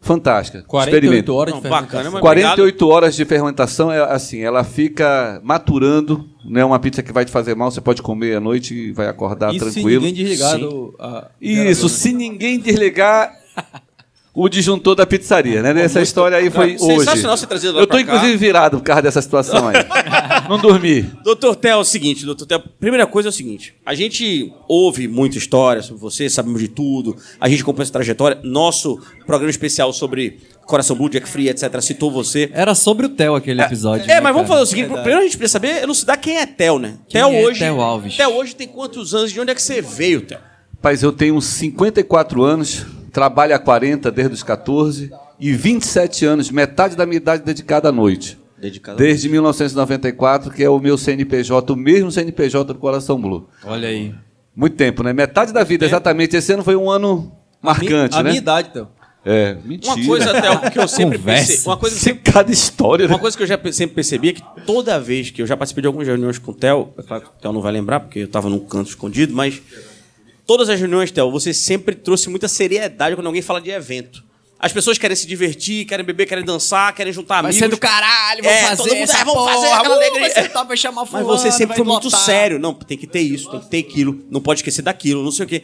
Fantástica. 48 Experimente. horas Não, de bacana, fermentação. mas 48 horas de fermentação é assim, ela fica maturando, não é uma pizza que vai te fazer mal, você pode comer à noite e vai acordar Isso se tranquilo. ninguém desligar do... a- Isso, se ninguém desligar o disjuntor da pizzaria, né? Nessa história aí foi hoje. Sensacional você trazer Eu tô cá. inclusive virado por causa dessa situação aí. não dormi. Doutor Theo, é o seguinte, doutor Theo, primeira coisa é o seguinte, a gente ouve muita história sobre você, sabemos de tudo, a gente acompanha essa trajetória, nosso programa especial sobre Coração Blue, Jack Free, etc, citou você. Era sobre o Theo aquele episódio. É, né, mas vamos cara? fazer o seguinte, primeiro a gente precisa saber, elucidar quem é Theo, né? Theo é hoje... Theo Alves? Theo hoje tem quantos anos, de onde é que você veio, Theo? Rapaz, eu tenho 54 anos, trabalho há 40 desde os 14 e 27 anos, metade da minha idade dedicada à noite. Dedicado Desde 1994, que é o meu CNPJ, o mesmo CNPJ do Coração Blue. Olha aí. Muito tempo, né? Metade da vida, exatamente. Esse ano foi um ano marcante, a né? minha idade, então. É, mentira. Uma coisa, Theo, que eu sempre pensei... Uma coisa que é cada história, né? Uma coisa que eu já sempre percebi é que toda vez que eu já participei de algumas reuniões com o Theo, é claro que o Theo não vai lembrar, porque eu estava num canto escondido, mas todas as reuniões, Theo, você sempre trouxe muita seriedade quando alguém fala de evento. As pessoas querem se divertir, querem beber, querem dançar, querem juntar Vai amigos. ser do caralho, vamos É, fazer todo mundo, essa é, vamos porra, fazer aquela uh, alegria. vai ser top, vai chamar Mas fulano, você sempre vai foi muito sério. Não, tem que ter isso, tem que ter aquilo, não pode esquecer daquilo, não sei o quê.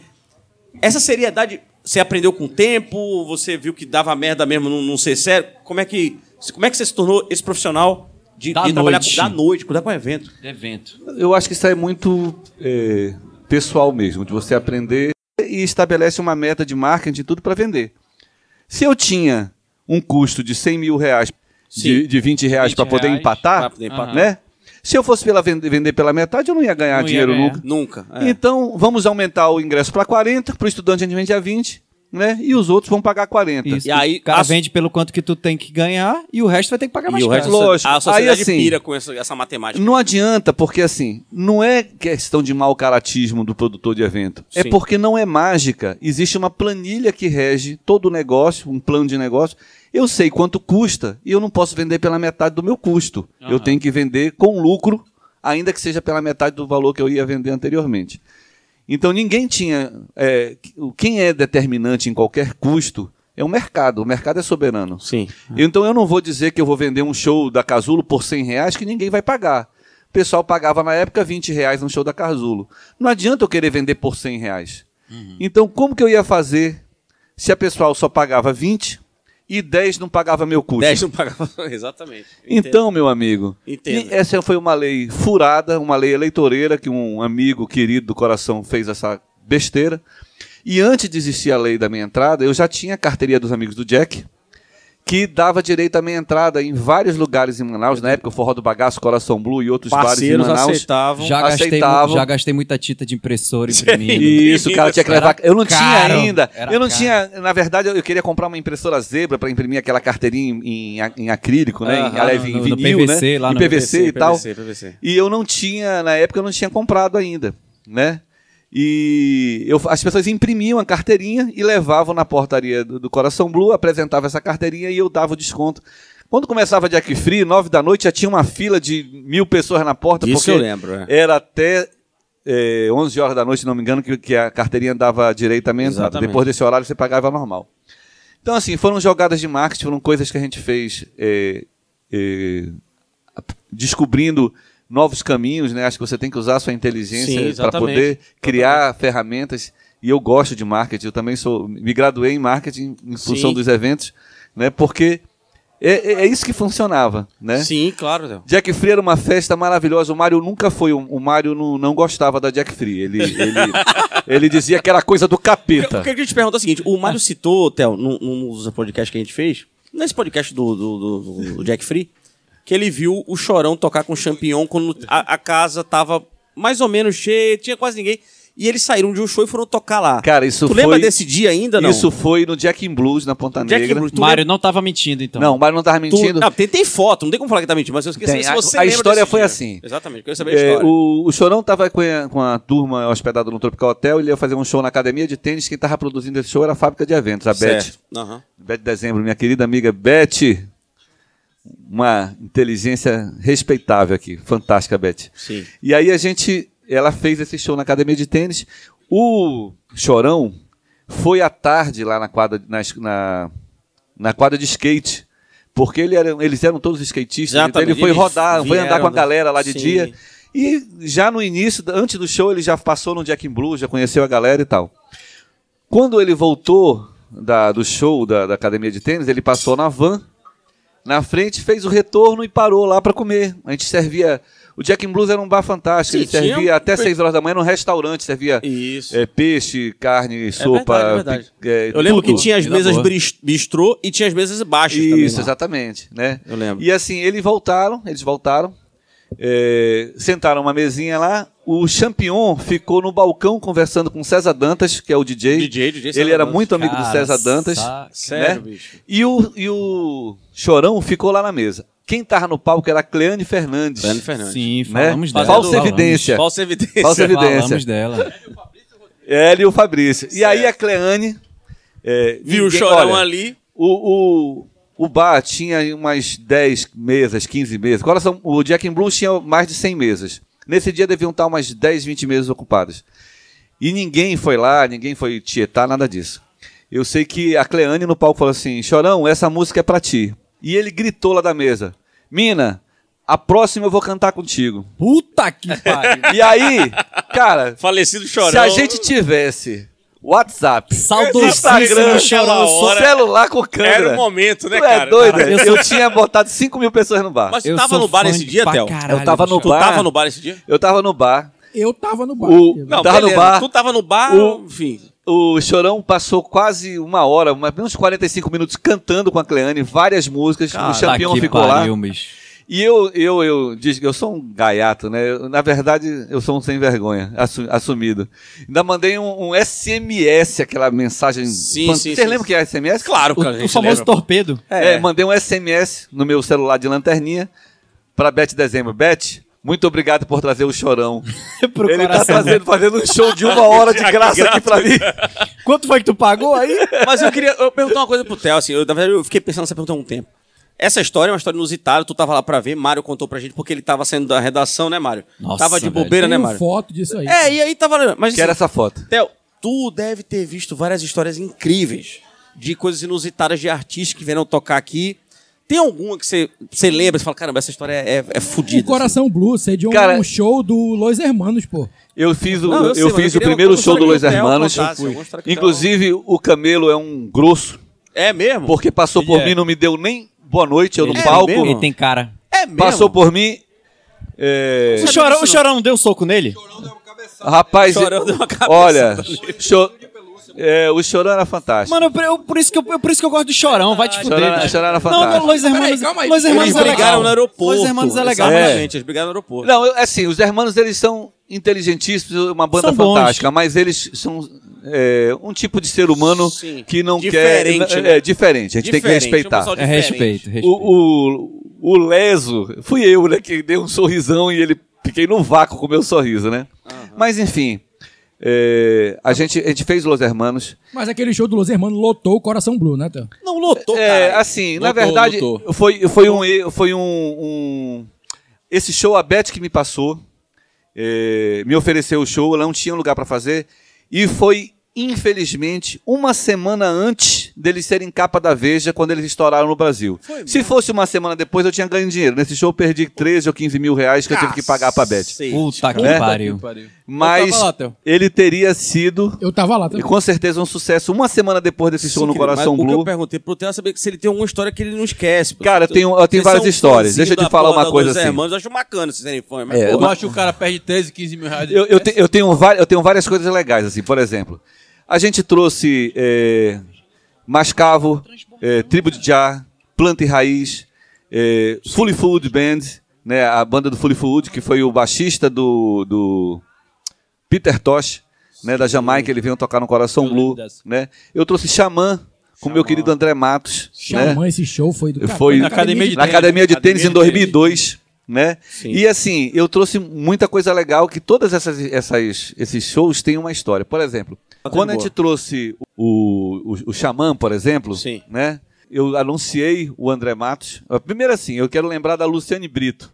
Essa seriedade, você aprendeu com o tempo? Você viu que dava merda mesmo não, não ser sério? Como é que, como é que você se tornou esse profissional de, Da de trabalhar noite. com, da noite, cuidar com evento? Evento. Eu acho que isso é muito é, pessoal mesmo, de você aprender e estabelece uma meta de marketing e tudo para vender. Se eu tinha um custo de 100 mil reais, de, Sim. de 20 reais 20 para poder reais empatar, pra poder empatar. né? Se eu fosse pela vender, vender pela metade, eu não ia ganhar Não ia dinheiro ganhar. nunca. Nunca. é. Então, vamos aumentar o ingresso para 40, para o estudante a gente vende a 20, né? E os outros vão pagar 40. Isso. E aí, o cara a- vende pelo quanto que tu tem que ganhar e o resto vai ter que pagar mais E o caro. resto, Lógico. a sociedade Aí, assim, pira com essa, essa matemática. Não adianta, porque assim, não é questão de mau caratismo do produtor de evento. É Sim. porque não é mágica. Existe uma planilha que rege todo o negócio, um plano de negócio. Eu sei quanto custa e eu não posso vender pela metade do meu custo. Eu tenho que vender com lucro, ainda que seja pela metade do valor que eu ia vender anteriormente. Então ninguém tinha. é, quem é determinante em qualquer custo é o mercado. O mercado é soberano. Sim. Então eu não vou dizer que eu vou vender um show da Casulo por 100 reais que ninguém vai pagar. O pessoal pagava na época 20 reais no show da Casulo. Não adianta eu querer vender por 100 reais. Então como que eu ia fazer se a pessoal só pagava 20 e 10 não pagava meu custo? 10 não pagava. Exatamente. Entendo. Então, meu amigo, Entendo. essa foi uma lei furada, uma lei eleitoreira que um amigo querido do coração fez essa besteira. E antes de existir a lei da minha entrada, eu já tinha a carteirinha dos amigos do Jack, que dava direito à minha entrada em vários lugares em Manaus. Na época, o Forró do Bagaço, Coração Blue e outros bares em Parceiros Manaus. aceitavam. Já gastei, aceitavam. já gastei muita tinta de impressora imprimindo. Isso, o cara tinha que Era levar. Eu não tinha caro, ainda. era Eu não caro. tinha. Na verdade, eu queria comprar uma impressora zebra para imprimir aquela carteirinha em, em, em acrílico, né? Aham, em, aliás, em no- no vinil, PVC, né? lá em no PVC, e tal. PVC, PVC. E eu não tinha, na época, eu não tinha comprado ainda, né? E eu, as pessoas imprimiam a carteirinha e levavam na portaria do, do Coração Blue, apresentava essa carteirinha e eu dava o desconto. Quando começava Jack Free, nove da noite, já tinha uma fila de mil pessoas na porta, Isso porque eu lembro, é. era até é, 11 horas da noite, se não me engano, que, que a carteirinha dava direito à entrada. Depois desse horário, você pagava normal. Então, assim, foram jogadas de marketing, foram coisas que a gente fez é, é, descobrindo novos caminhos, né? Acho que você tem que usar a sua inteligência para exatamente. poder criar ferramentas. E eu gosto de marketing. Eu também sou, me graduei em marketing em função Sim. dos eventos, né? Porque é, é- é isso que funcionava, né? Sim, claro. Jack Free era uma festa maravilhosa. O Mário nunca foi. um- O Mário não, não gostava da Jack Free. Ele, ele, ele dizia que era coisa do capeta. Eu queria te perguntar o seguinte: o Mário citou, Theo, num, num dos podcasts que a gente fez, nesse podcast do, do, do- do Jack Free, que ele viu o Chorão tocar com o Champignon quando a, a casa tava mais ou menos cheia, tinha quase ninguém. E eles saíram de um show e foram tocar lá. Cara, isso tu foi. lembra desse dia ainda, não? Isso foi no Jack in Blues, na Ponta Jack Negra. Blues, tu Mário não tava mentindo, então. Não, o Mário não tava Tu- mentindo. Não, tem, tem foto, não tem como falar que tá mentindo, mas eu esqueci Tem. se A- você a lembra história foi dia. assim. Exatamente, eu queria saber a É, história. o, o Chorão tava com a, com a turma hospedada no Tropical Hotel, ele ia fazer um show na academia de tênis. Quem tava produzindo esse show era a fábrica de eventos, a Beth. Certo. Aham. Beth Dezembro, minha querida amiga Beth. Uma inteligência respeitável aqui. Fantástica, Beth. Sim. E aí a gente. Ela fez esse show na academia de tênis. O Chorão foi à tarde lá na quadra, na, na, na quadra de skate. Porque ele era, eles eram todos skatistas. Então Exatamente, ele foi rodar, foi andar com a galera lá de Sim. dia. E já no início, antes do show, ele já passou no Jack in Blue, já conheceu a galera e tal. Quando ele voltou da- do show da, da academia de tênis, ele passou na van, na frente, fez o retorno e parou lá para comer. A gente servia. O Jack in Blues era um bar fantástico. Sim, ele servia tinha- até 6 horas da manhã num restaurante, servia Isso. é, peixe, carne, sopa. verdade, é verdade. é, Eu lembro tudo. que tinha as mesas bistrô e tinha as mesas baixas também. Isso, lá. exatamente. Né? Eu lembro. E assim, eles voltaram, eles voltaram, é, sentaram uma mesinha lá. O Champion ficou no balcão conversando com o César Dantas, que é o DJ. DJ, DJ César Ele era Dantas. muito amigo do Cara, César Dantas. sa- Sério, né? bicho. E o, e o Chorão ficou lá na mesa. Quem tava no palco era a Cleane Fernandes. Fernando Fernandes. Sim, Né? falamos dela. Falsa Falamos. evidência. Falsa evidência. Falsa evidência. Falamos dela. Ela e o Fabrício. E aí a Cleane. é, Viu o ninguém- chorão olha, ali. O, o, o bar tinha umas 10 mesas, 15 mesas. Agora são, o Jack in Blues tinha mais de 100 mesas. Nesse dia deviam estar umas 10, 20 mesas ocupadas. E ninguém foi lá, ninguém foi tietar, nada disso. Eu sei que a Cleane no palco falou assim: Chorão, essa música é pra ti. E ele gritou lá da mesa: Mina, a próxima eu vou cantar contigo. Puta que pariu. E aí, cara, Falecido chorão. se a gente tivesse WhatsApp, Saudosíssimo Instagram, chorão. hora- celular com câmera. Era o momento, né, Tu é cara? doido? Cara, eu, eu tinha botado 5 mil pessoas no bar. Mas tu Eu tava no bar fã esse de dia, Theo? caralho, Eu tava no Tu bar. tava no bar esse dia? Eu tava no bar. Eu tava no bar. O- Não, Tava no bar. Tu tava no bar, O- enfim. O Chorão passou quase uma hora, mais ou menos 45 minutos cantando com a Cleane, várias músicas. Cara, o Champion que ficou pariu, lá. bicho. E eu, eu, eu, diz- eu sou um gaiato, né? Eu, na verdade, eu sou um sem vergonha, assu- assumido. Ainda mandei um, um SMS, aquela mensagem. Sim, fan- sim, Vocês lembram que é SMS? Claro, O, cara. o famoso lembra. torpedo. É, mandei um SMS no meu celular de lanterninha pra Beth Dezembro. Beth, muito obrigado por trazer o chorão. Pro Ele tá coração. trazendo, fazendo um show de uma hora de graça aqui pra mim. Quanto foi que tu pagou aí? Mas eu queria eu perguntar uma coisa pro Theo, assim, eu, na verdade eu fiquei pensando nessa pergunta há um tempo. Essa história é uma história inusitada, tu tava lá pra ver, Mário contou pra gente porque ele tava saindo da redação, né, Mário? Nossa, tava de velho. bobeira, né, Tenho Mário? foto disso aí. É, e aí tava. Mas Quero assim, essa foto. Theo, tu deve ter visto várias histórias incríveis de coisas inusitadas de artistas que vieram tocar aqui. Tem alguma que você, você lembra e fala, caramba, essa história é, é O fodida. Coração Blue, sediou Cara- um show do Los Hermanos, pô. Eu fiz o, Não, eu eu sei, mas eu fiz o primeiro show do Los o Hermanos. o Inclusive, o Camelo é um grosso, É mesmo? porque passou por mim, não me deu nem boa noite, eu no É palco. mesmo? Ele tem cara. É mesmo? Passou por mim. é, O chorão, o chorão não deu um soco nele? Rapaz, Chorão deu uma cabeçada olha, cho- é, o Chorão era fantástico. Mano, eu- eu- por, isso que eu, por isso que eu gosto do chorão, vai te fuder. Chorão, bicho. Chorão era Não, fantástico. não, Los Hermanos, Peraí, calma aí. Los Hermanos Eles é legal. brigaram no aeroporto. Los Hermanos é legal. Exatamente, eles brigaram no aeroporto. Não, eu- assim, os hermanos eles são inteligentíssimos, uma banda São bons. fantástica, mas eles são é, um tipo de ser humano Sim. que não Diferente, quer. né? É diferente, a gente tem que Diferente, respeitar. É diferente. respeito, respeito. O, o, o Leso, fui eu, né, que dei um sorrisão e ele fiquei no vácuo com o meu sorriso, né? Mas enfim, é, a, gente, a gente fez Los Hermanos. Mas aquele show do Los Hermanos lotou o Coração Blue, né, Theo? Não lotou, É, cara. assim, na Lotou, verdade, lotou. foi, foi, um, foi um, um- Esse show, a Beth que me passou, é, me ofereceu o show, ela não tinha lugar pra fazer, e foi, infelizmente, uma semana antes deles serem capa da Veja, quando eles estouraram no Brasil. Se fosse uma semana depois, eu tinha ganho dinheiro. Nesse show, eu perdi 13 ou 15 mil reais que eu tive que pagar pra Beth. Cacete. Puta que Né? pariu. Mas lá, ele teria sido, Eu tava lá e também. com certeza, um sucesso uma semana depois desse show Sim, no Coração mas O que Blue. eu perguntei pro Theo é saber se ele tem alguma história que ele não esquece. Cara, eu tenho- eu tenho várias histórias. Deixa eu te falar uma coisa assim. Hermanos, eu acho bacana fãs. Mas, É, pô, Eu acho que o cara perde 13, 15 mil reais. Eu, eu, te- eu tenho eu tenho várias coisas legais, assim. Por exemplo, a gente trouxe é, Mascavo, é, Tribo de Já, Planta e Raiz, é, Fully Food Band, né, a banda do Fully Food, que foi o baixista do, do Peter Tosh, né, da Jamaica, ele veio tocar no Coração Blue. Né? Eu trouxe Xamã, com meu querido André Matos. né? Xamã, esse show foi do. Foi Na academia de na academia de tênis em Academia de 2002, né? E assim, eu trouxe muita coisa legal que todas essas, essas esses shows têm uma história. Por exemplo, quando a gente trouxe o, o, o Xamã, por exemplo, Sim. né? Eu anunciei o André Matos. Ah, Primeiro assim, eu quero lembrar da Luciane Brito.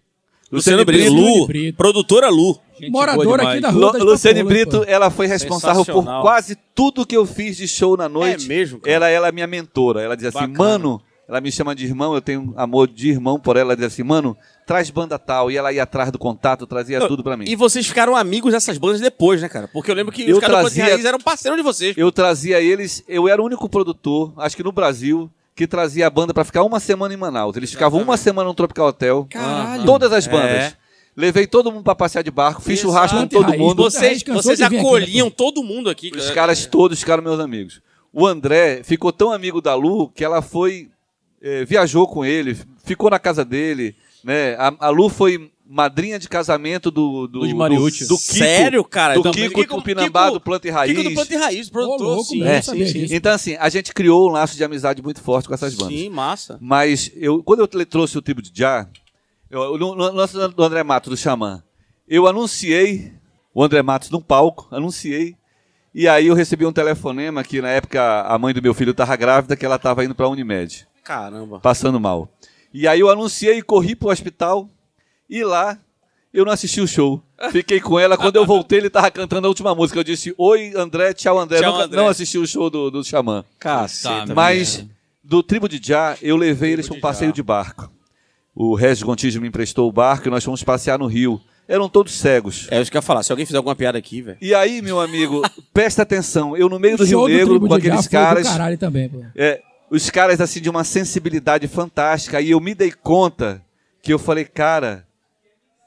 Luciano Brito, Luciane Lu, Brito. produtora Lu. Morador aqui da Lu, rua das Luciane Brito, pô. ela foi responsável por quase tudo que eu fiz de show na noite. É mesmo, cara? Ela, ela é minha mentora. Ela diz assim, Bacana. mano, ela me chama de irmão, eu tenho amor de irmão por ela. Ela diz assim, mano, traz banda tal. E ela ia atrás do contato, trazia tudo pra mim. E vocês ficaram amigos dessas bandas depois, né, cara? Porque eu lembro que Eu os caras do trazia- Raiz eram parceiros de vocês. Eu trazia eles, eu era o único produtor, acho que no Brasil, que trazia a banda pra ficar uma semana em Manaus. Eles ficavam uma semana no Tropical Hotel. Caralho. Todas as bandas. É. Levei todo mundo pra passear de barco, fiz churrasco com Exato. todo Raiz, mundo. você- Vocês, vocês aqui, acolhiam né, todo mundo aqui. Os cara. caras todos ficaram meus amigos. O André ficou tão amigo da Lu que ela foi. Eh, viajou com ele, ficou na casa dele. Né? A, a Lu foi madrinha de casamento do. do, do, Mariucci. do Kiko. Sério, cara? Do Então, Kiko Tupinambá, do Planta e Raiz. Kiko do Planta e Raiz, produtor. louco, sim, É, sim, sim. Então, assim, a gente criou um laço de amizade muito forte com essas bandas. Sim, massa. Mas eu, quando eu trouxe o Tribo de Já, eu, no lance do André Matos, do Xamã, eu anunciei o André Matos num palco, anunciei, e aí eu recebi um telefonema que na época a mãe do meu filho estava grávida, que ela estava indo para a Unimed, Caramba. passando mal. E aí eu anunciei, corri pro hospital, e lá eu não assisti o show. Fiquei com ela, quando eu voltei ele estava cantando a última música. Eu disse, oi André, tchau André. Tchau, Nunca- André. Não assisti o show do, do Xamã. Caceta. Mas do Tribo de Já, eu levei eles para um passeio de barco. O Regis Gontijo me emprestou o barco e nós fomos passear no rio. Eram todos cegos. É isso que eu ia falar. Se alguém fizer alguma piada aqui, velho. E aí, meu amigo, presta atenção. Eu no meio do O show Rio Negro, com aqueles foi do caras. caralho também, pô. é, os caras assim de uma sensibilidade fantástica. E eu me dei conta que eu falei, cara,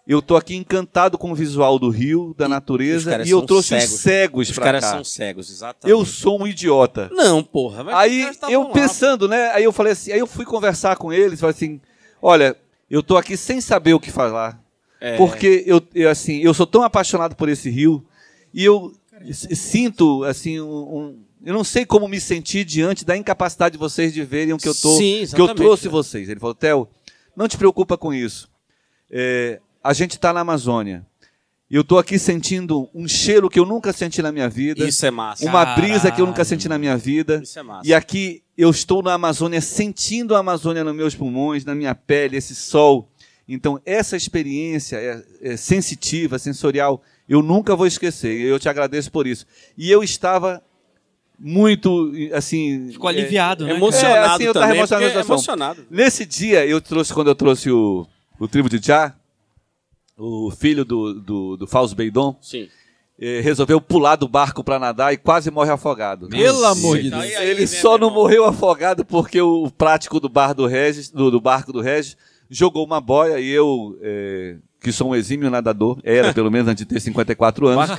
eu tô aqui encantado com o visual do rio, da os natureza, caras e eu trouxe cegos. os cegos Os pra caras cá. são cegos, exatamente. Eu sou um idiota. Não, porra. mas os Aí caras estavam eu lá, pensando, né? Aí eu falei assim, aí eu fui conversar com eles, falei assim, olha, eu tô aqui sem saber o que falar. É. Porque eu, eu, assim, eu sou tão apaixonado por esse rio e eu s- sinto assim um- eu não sei como me sentir diante da incapacidade de vocês de verem o que eu tô Sim, que eu trouxe cara. vocês. Ele falou, Theo, não te preocupa com isso. É, a gente está na Amazônia. Eu tô aqui sentindo um cheiro que eu nunca senti na minha vida. Isso é massa. Uma brisa que eu nunca senti na minha vida. Isso é massa. E aqui eu estou na Amazônia, sentindo a Amazônia nos meus pulmões, na minha pele, esse sol. Então, essa experiência é, é sensitiva, sensorial, eu nunca vou esquecer. Eu te agradeço por isso. E eu estava muito, assim... Ficou aliviado, né? Emocionado É, assim, eu tava também, emocionado é emocionado. Nesse dia, eu trouxe, quando eu trouxe o, o tribo de Já, o filho do, do, do Fausto Beidon, Sim. eh, resolveu pular do barco para nadar e quase morre afogado. Pelo amor de Deus. aí, Ele né, só não morreu afogado porque o prático do bar do Regis, do, do barco do Regis, jogou uma boia e eu, eh, que sou um exímio nadador, era pelo menos antes de ter 54 anos,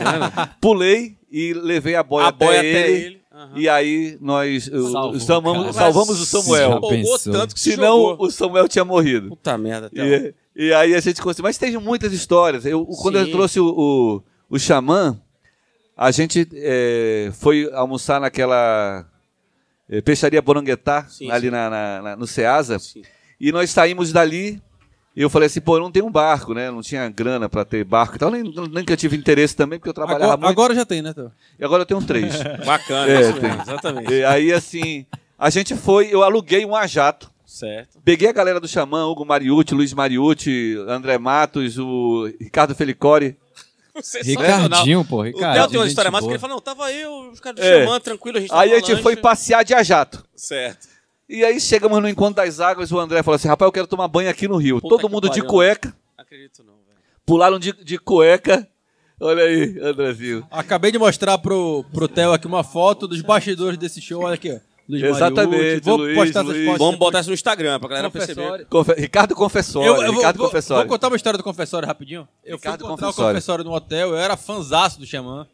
pulei e levei a boia, A boia até, até ele. Aham. E aí nós uh, Salvou, salvamos, salvamos o Se Samuel. pensou. tanto que se Senão jogou. o Samuel tinha morrido. Puta merda. E, e aí a gente conseguiu. Mas tem muitas histórias. Eu, quando eu trouxe o, o, o Xamã, a gente eh, foi almoçar naquela eh, peixaria Boranguetá, Sim, ali sim. na, na- na- no Ceasa. Sim. E nós saímos dali. E eu falei assim, pô, eu não tenho um barco, né? Não tinha grana pra ter barco e tal. Nem, nem que eu tive interesse também, porque eu trabalhava Agora, muito. agora já tem, né, Théo? E agora eu tenho três. Bacana, É, isso mesmo, exatamente. e aí, assim, a gente foi, eu aluguei um ajato. Certo. Peguei a galera do Xamã, Hugo Mariucci, Luiz Mariucci, André Matos, o Ricardo Felicore. Ricardinho, pô, O Ricardo. Theo tem uma história massa que ele fala, não, tava eu, os caras do É. Xamã, tranquilo, a gente Aí tava a gente foi passear de ajato. Certo. E aí chegamos no encontro das águas, o André falou assim, rapaz, eu quero tomar banho aqui no rio. Puta Todo mundo de cueca, Acredito não, velho. pularam de, de cueca. Olha aí, Andrezinho. Acabei de mostrar pro, pro Theo aqui uma foto dos bastidores desse show. Olha aqui, ó. Luiz Exatamente, Mariucci. Vou Luiz, postar essas Luiz. fotos. Vamos botar isso no Instagram pra galera perceber. Confe- Ricardo Confessório, Eu, eu vou, Ricardo vou- Confessório. vou contar uma história do Confessório rapidinho. Eu Ricardo fui encontrar Confessório. o Confessório no hotel, eu era fanzaço do Xamã.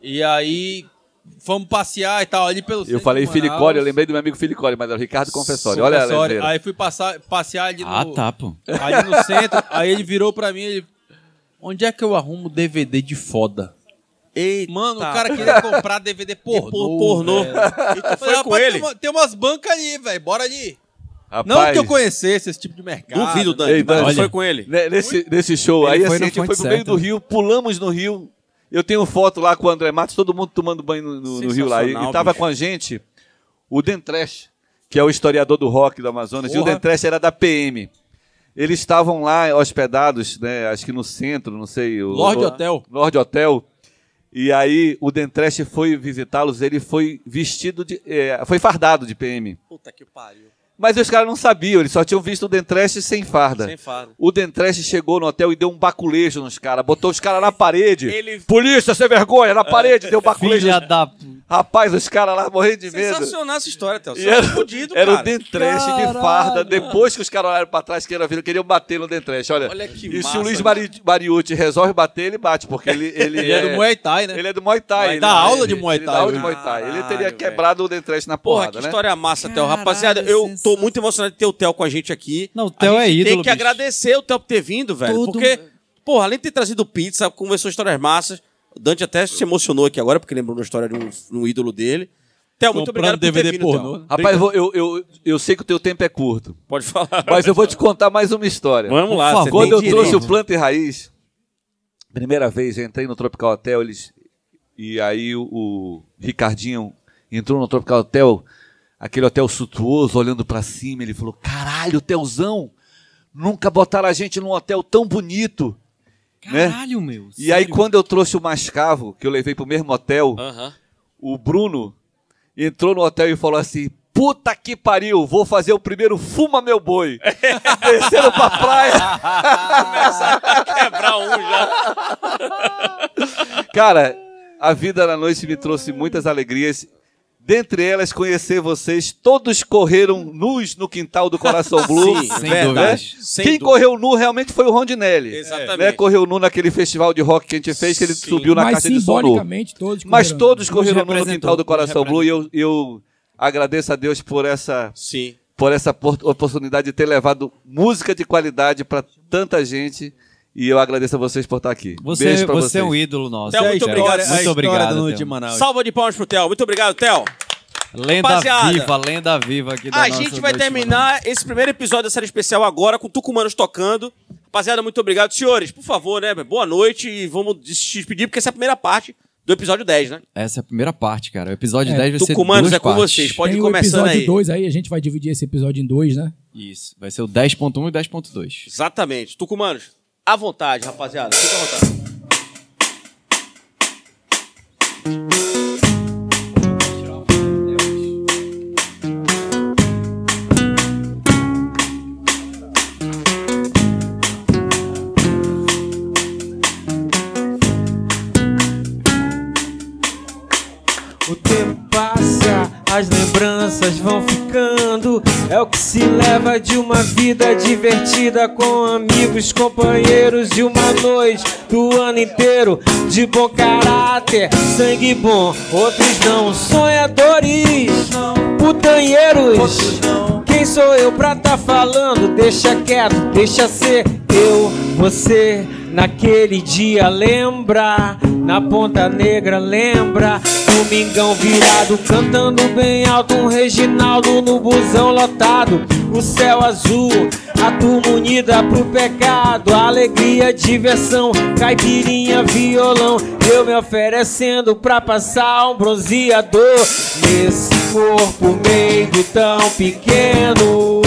E aí, fomos passear e tal, ali pelo Eu falei. Filicório, eu lembrei do meu amigo Filicório, mas era o Ricardo Confessório. Olha a. Aí fui passar, passear ali no, Ah, tá, pô. ali no centro. aí ele virou pra mim ele... Onde é que eu arrumo DVD de foda? Eita. Mano, o cara queria comprar DVD pornô. por- pornô. E tu foi Falei, com rapaz, ele? Tem, uma- tem umas bancas ali, velho. Bora ali. Rapaz, Não que eu conhecesse esse tipo de mercado. Duvido, Ei, Dante. tu foi com ele. né, nesse, nesse show, Ele aí foi assim, a gente foi pro meio do rio, pulamos no rio. Eu tenho foto lá com o André Matos, todo mundo tomando banho no, no- no rio lá. E, e tava bicho. com a gente o Dentrash, que é o historiador do rock do Amazonas. E o Porra. Dentrash era da PM. Eles estavam lá hospedados, né, acho que no centro, não sei. O, Lorde o- Hotel. Lorde Hotel. E aí o Dentrash foi visitá-los, ele foi vestido de. eh, foi fardado de PM. Puta que pariu. Mas os caras não sabiam, eles só tinham visto o Dentrash sem farda. Sem farda. O Dentrash chegou no hotel e deu um baculejo nos caras, botou os caras na parede. Ele- Polícia, sem vergonha, na parede, deu baculejo. Filha da... Rapaz, os caras lá morrendo de medo. Sensacional essa história, Theo. E Você era, é fudido, era o. Dentrash de farda. Depois que os caras olharam pra trás, queriam, vir, queriam bater no Dentrash. Olha, Olha que e se massa, o Luiz né? Mari, Mariucci resolve bater, ele bate, porque ele, ele, Ele é do Muay Thai, né? Ele é do Muay Thai. Vai ele, dar aula ele- de Muay ele dá Thai, aula de? Muay Thai. Ele teria quebrado o Dentrash na Porra, porrada, que né? história massa, Theo. Rapaziada, eu tô muito emocionado de ter o Theo com a gente aqui. Não, o Theo é ídolo, Tem que bicho. agradecer o Theo por ter vindo, velho. Todo- Porque, porra, além de ter trazido pizza, conversou histórias massas. O Dante até se emocionou aqui agora, porque lembrou uma história de um, um ídolo dele. Theo, muito obrigado por DVD ter vindo, pornô, Theo. Rapaz, eu, eu, eu, eu sei que o teu tempo é curto, Pode falar. mas eu vou te contar mais uma história. Vamos lá, favor. Quando eu direito. trouxe o Planta e Raiz, primeira vez, eu entrei no Tropical Hotel, eles e aí o, o Ricardinho entrou no Tropical Hotel, aquele hotel suntuoso, olhando pra cima, ele falou: "Caralho, hotelzão! Nunca botaram a gente num hotel tão bonito". Né? Caralho, meu. E aí sério? quando eu trouxe o Mascavo, que eu levei pro mesmo hotel, Aham. o Bruno entrou no hotel e falou assim: Puta que pariu, vou fazer o primeiro Fuma Meu Boi. Desceram pra praia. Quebrar um já. Cara, a vida na noite me trouxe muitas alegrias. Dentre elas, conhecer vocês. Todos correram nus no quintal do Coração Blue. Sim, Sem né? dúvidas. Sem Quem dúvida. correu nu realmente foi o Rondinelli. Exatamente. Né? Correu nu naquele festival de rock que a gente fez, que ele Sim. subiu na Mas caixa de som nu. todos Mas todos correram nu no quintal do Coração Blue e eu, eu agradeço a Deus por essa Sim. por essa por- oportunidade de ter levado música de qualidade para tanta gente. E eu agradeço a vocês por estar aqui. Você, Beijo pra você vocês. é um ídolo nosso. Theo, muito Theo. obrigado. Muito história obrigado, noite de Manaus. Salva de palmas pro Theo. Muito obrigado, Theo. Lenda Rapaziada, viva, lenda viva aqui da A nossa gente vai terminar esse primeiro episódio da série especial agora com Tucumanos tocando. Rapaziada, muito obrigado. Senhores, por favor, né? Boa noite e vamos se despedir, porque essa é a primeira parte do episódio 10, né? Essa é a primeira parte, cara. O episódio É, 10 vai ser Tucumanos é com partes. vocês. Pode ir Tem o começando episódio aí. 2 aí, a gente vai dividir esse episódio em dois, né? Isso. Vai ser o 10.1 e o 10.2. Exatamente. Tucumanos, à vontade, rapaziada. Fica à vontade. O que se leva de uma vida divertida com amigos, companheiros de uma noite do ano inteiro. De bom caráter, sangue bom, outros não. Sonhadores, putanheiros. Quem sou eu pra tá falando? Deixa quieto, deixa ser eu, você. Naquele dia lembra, na ponta negra lembra, domingão virado, cantando bem alto, um Reginaldo no busão lotado, o céu azul, a turma unida pro pecado, alegria, diversão, caipirinha, violão, eu me oferecendo pra passar um bronzeador nesse corpo meio tão pequeno.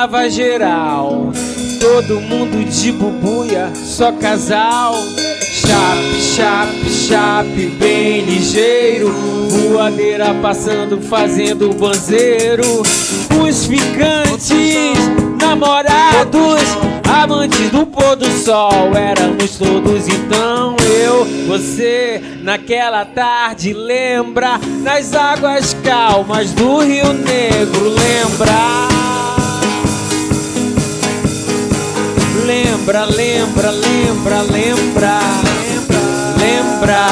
Liberava geral. Todo mundo de bubuia, só casal. Chape, chape, chape, bem ligeiro. Voadeira passando, fazendo banzeiro. Os ficantes, namorados, amantes do pôr do sol. Éramos todos então eu, você, naquela tarde. Lembra, nas águas calmas do Rio Negro. Lembra, lembra, lembra, lembra, lembra, lembra,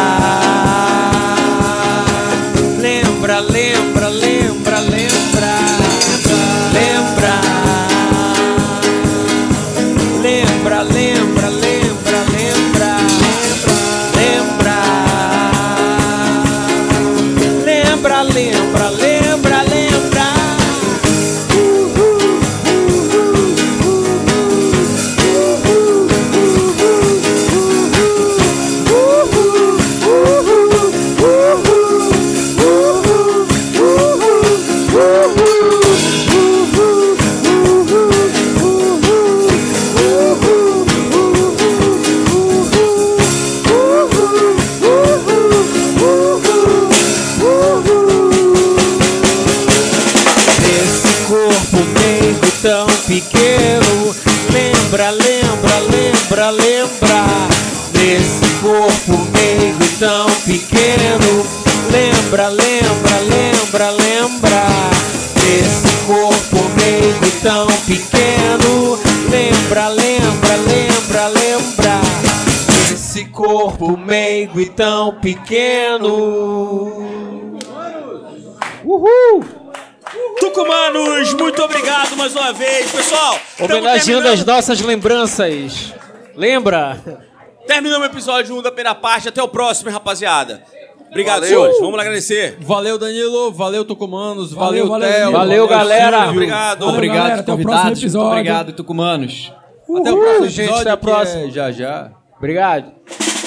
lembra, lembra, Lembra, lembra, lembra, lembra Nesse corpo meio tão pequeno Lembra, lembra, lembra, lembra Nesse corpo meigo e tão pequeno Uhul! Tucumanos, muito obrigado mais uma vez. Pessoal, Homenageando terminando- as nossas lembranças. Lembra? Terminamos o episódio 1 da primeira parte. Até o próximo, hein, rapaziada. Obrigado, Valeu. senhores. Vamos lá agradecer. Valeu, Danilo. Valeu, Tucumanos. Valeu, Valeu, Theo. valeu, Valeu, galera. Silvio. Obrigado. Valeu, Obrigado, galera, até o próximo convidados. Muito obrigado, Tucumanos. Até o próximo gente, episódio, até a que é próxima. Já, já. Obrigado.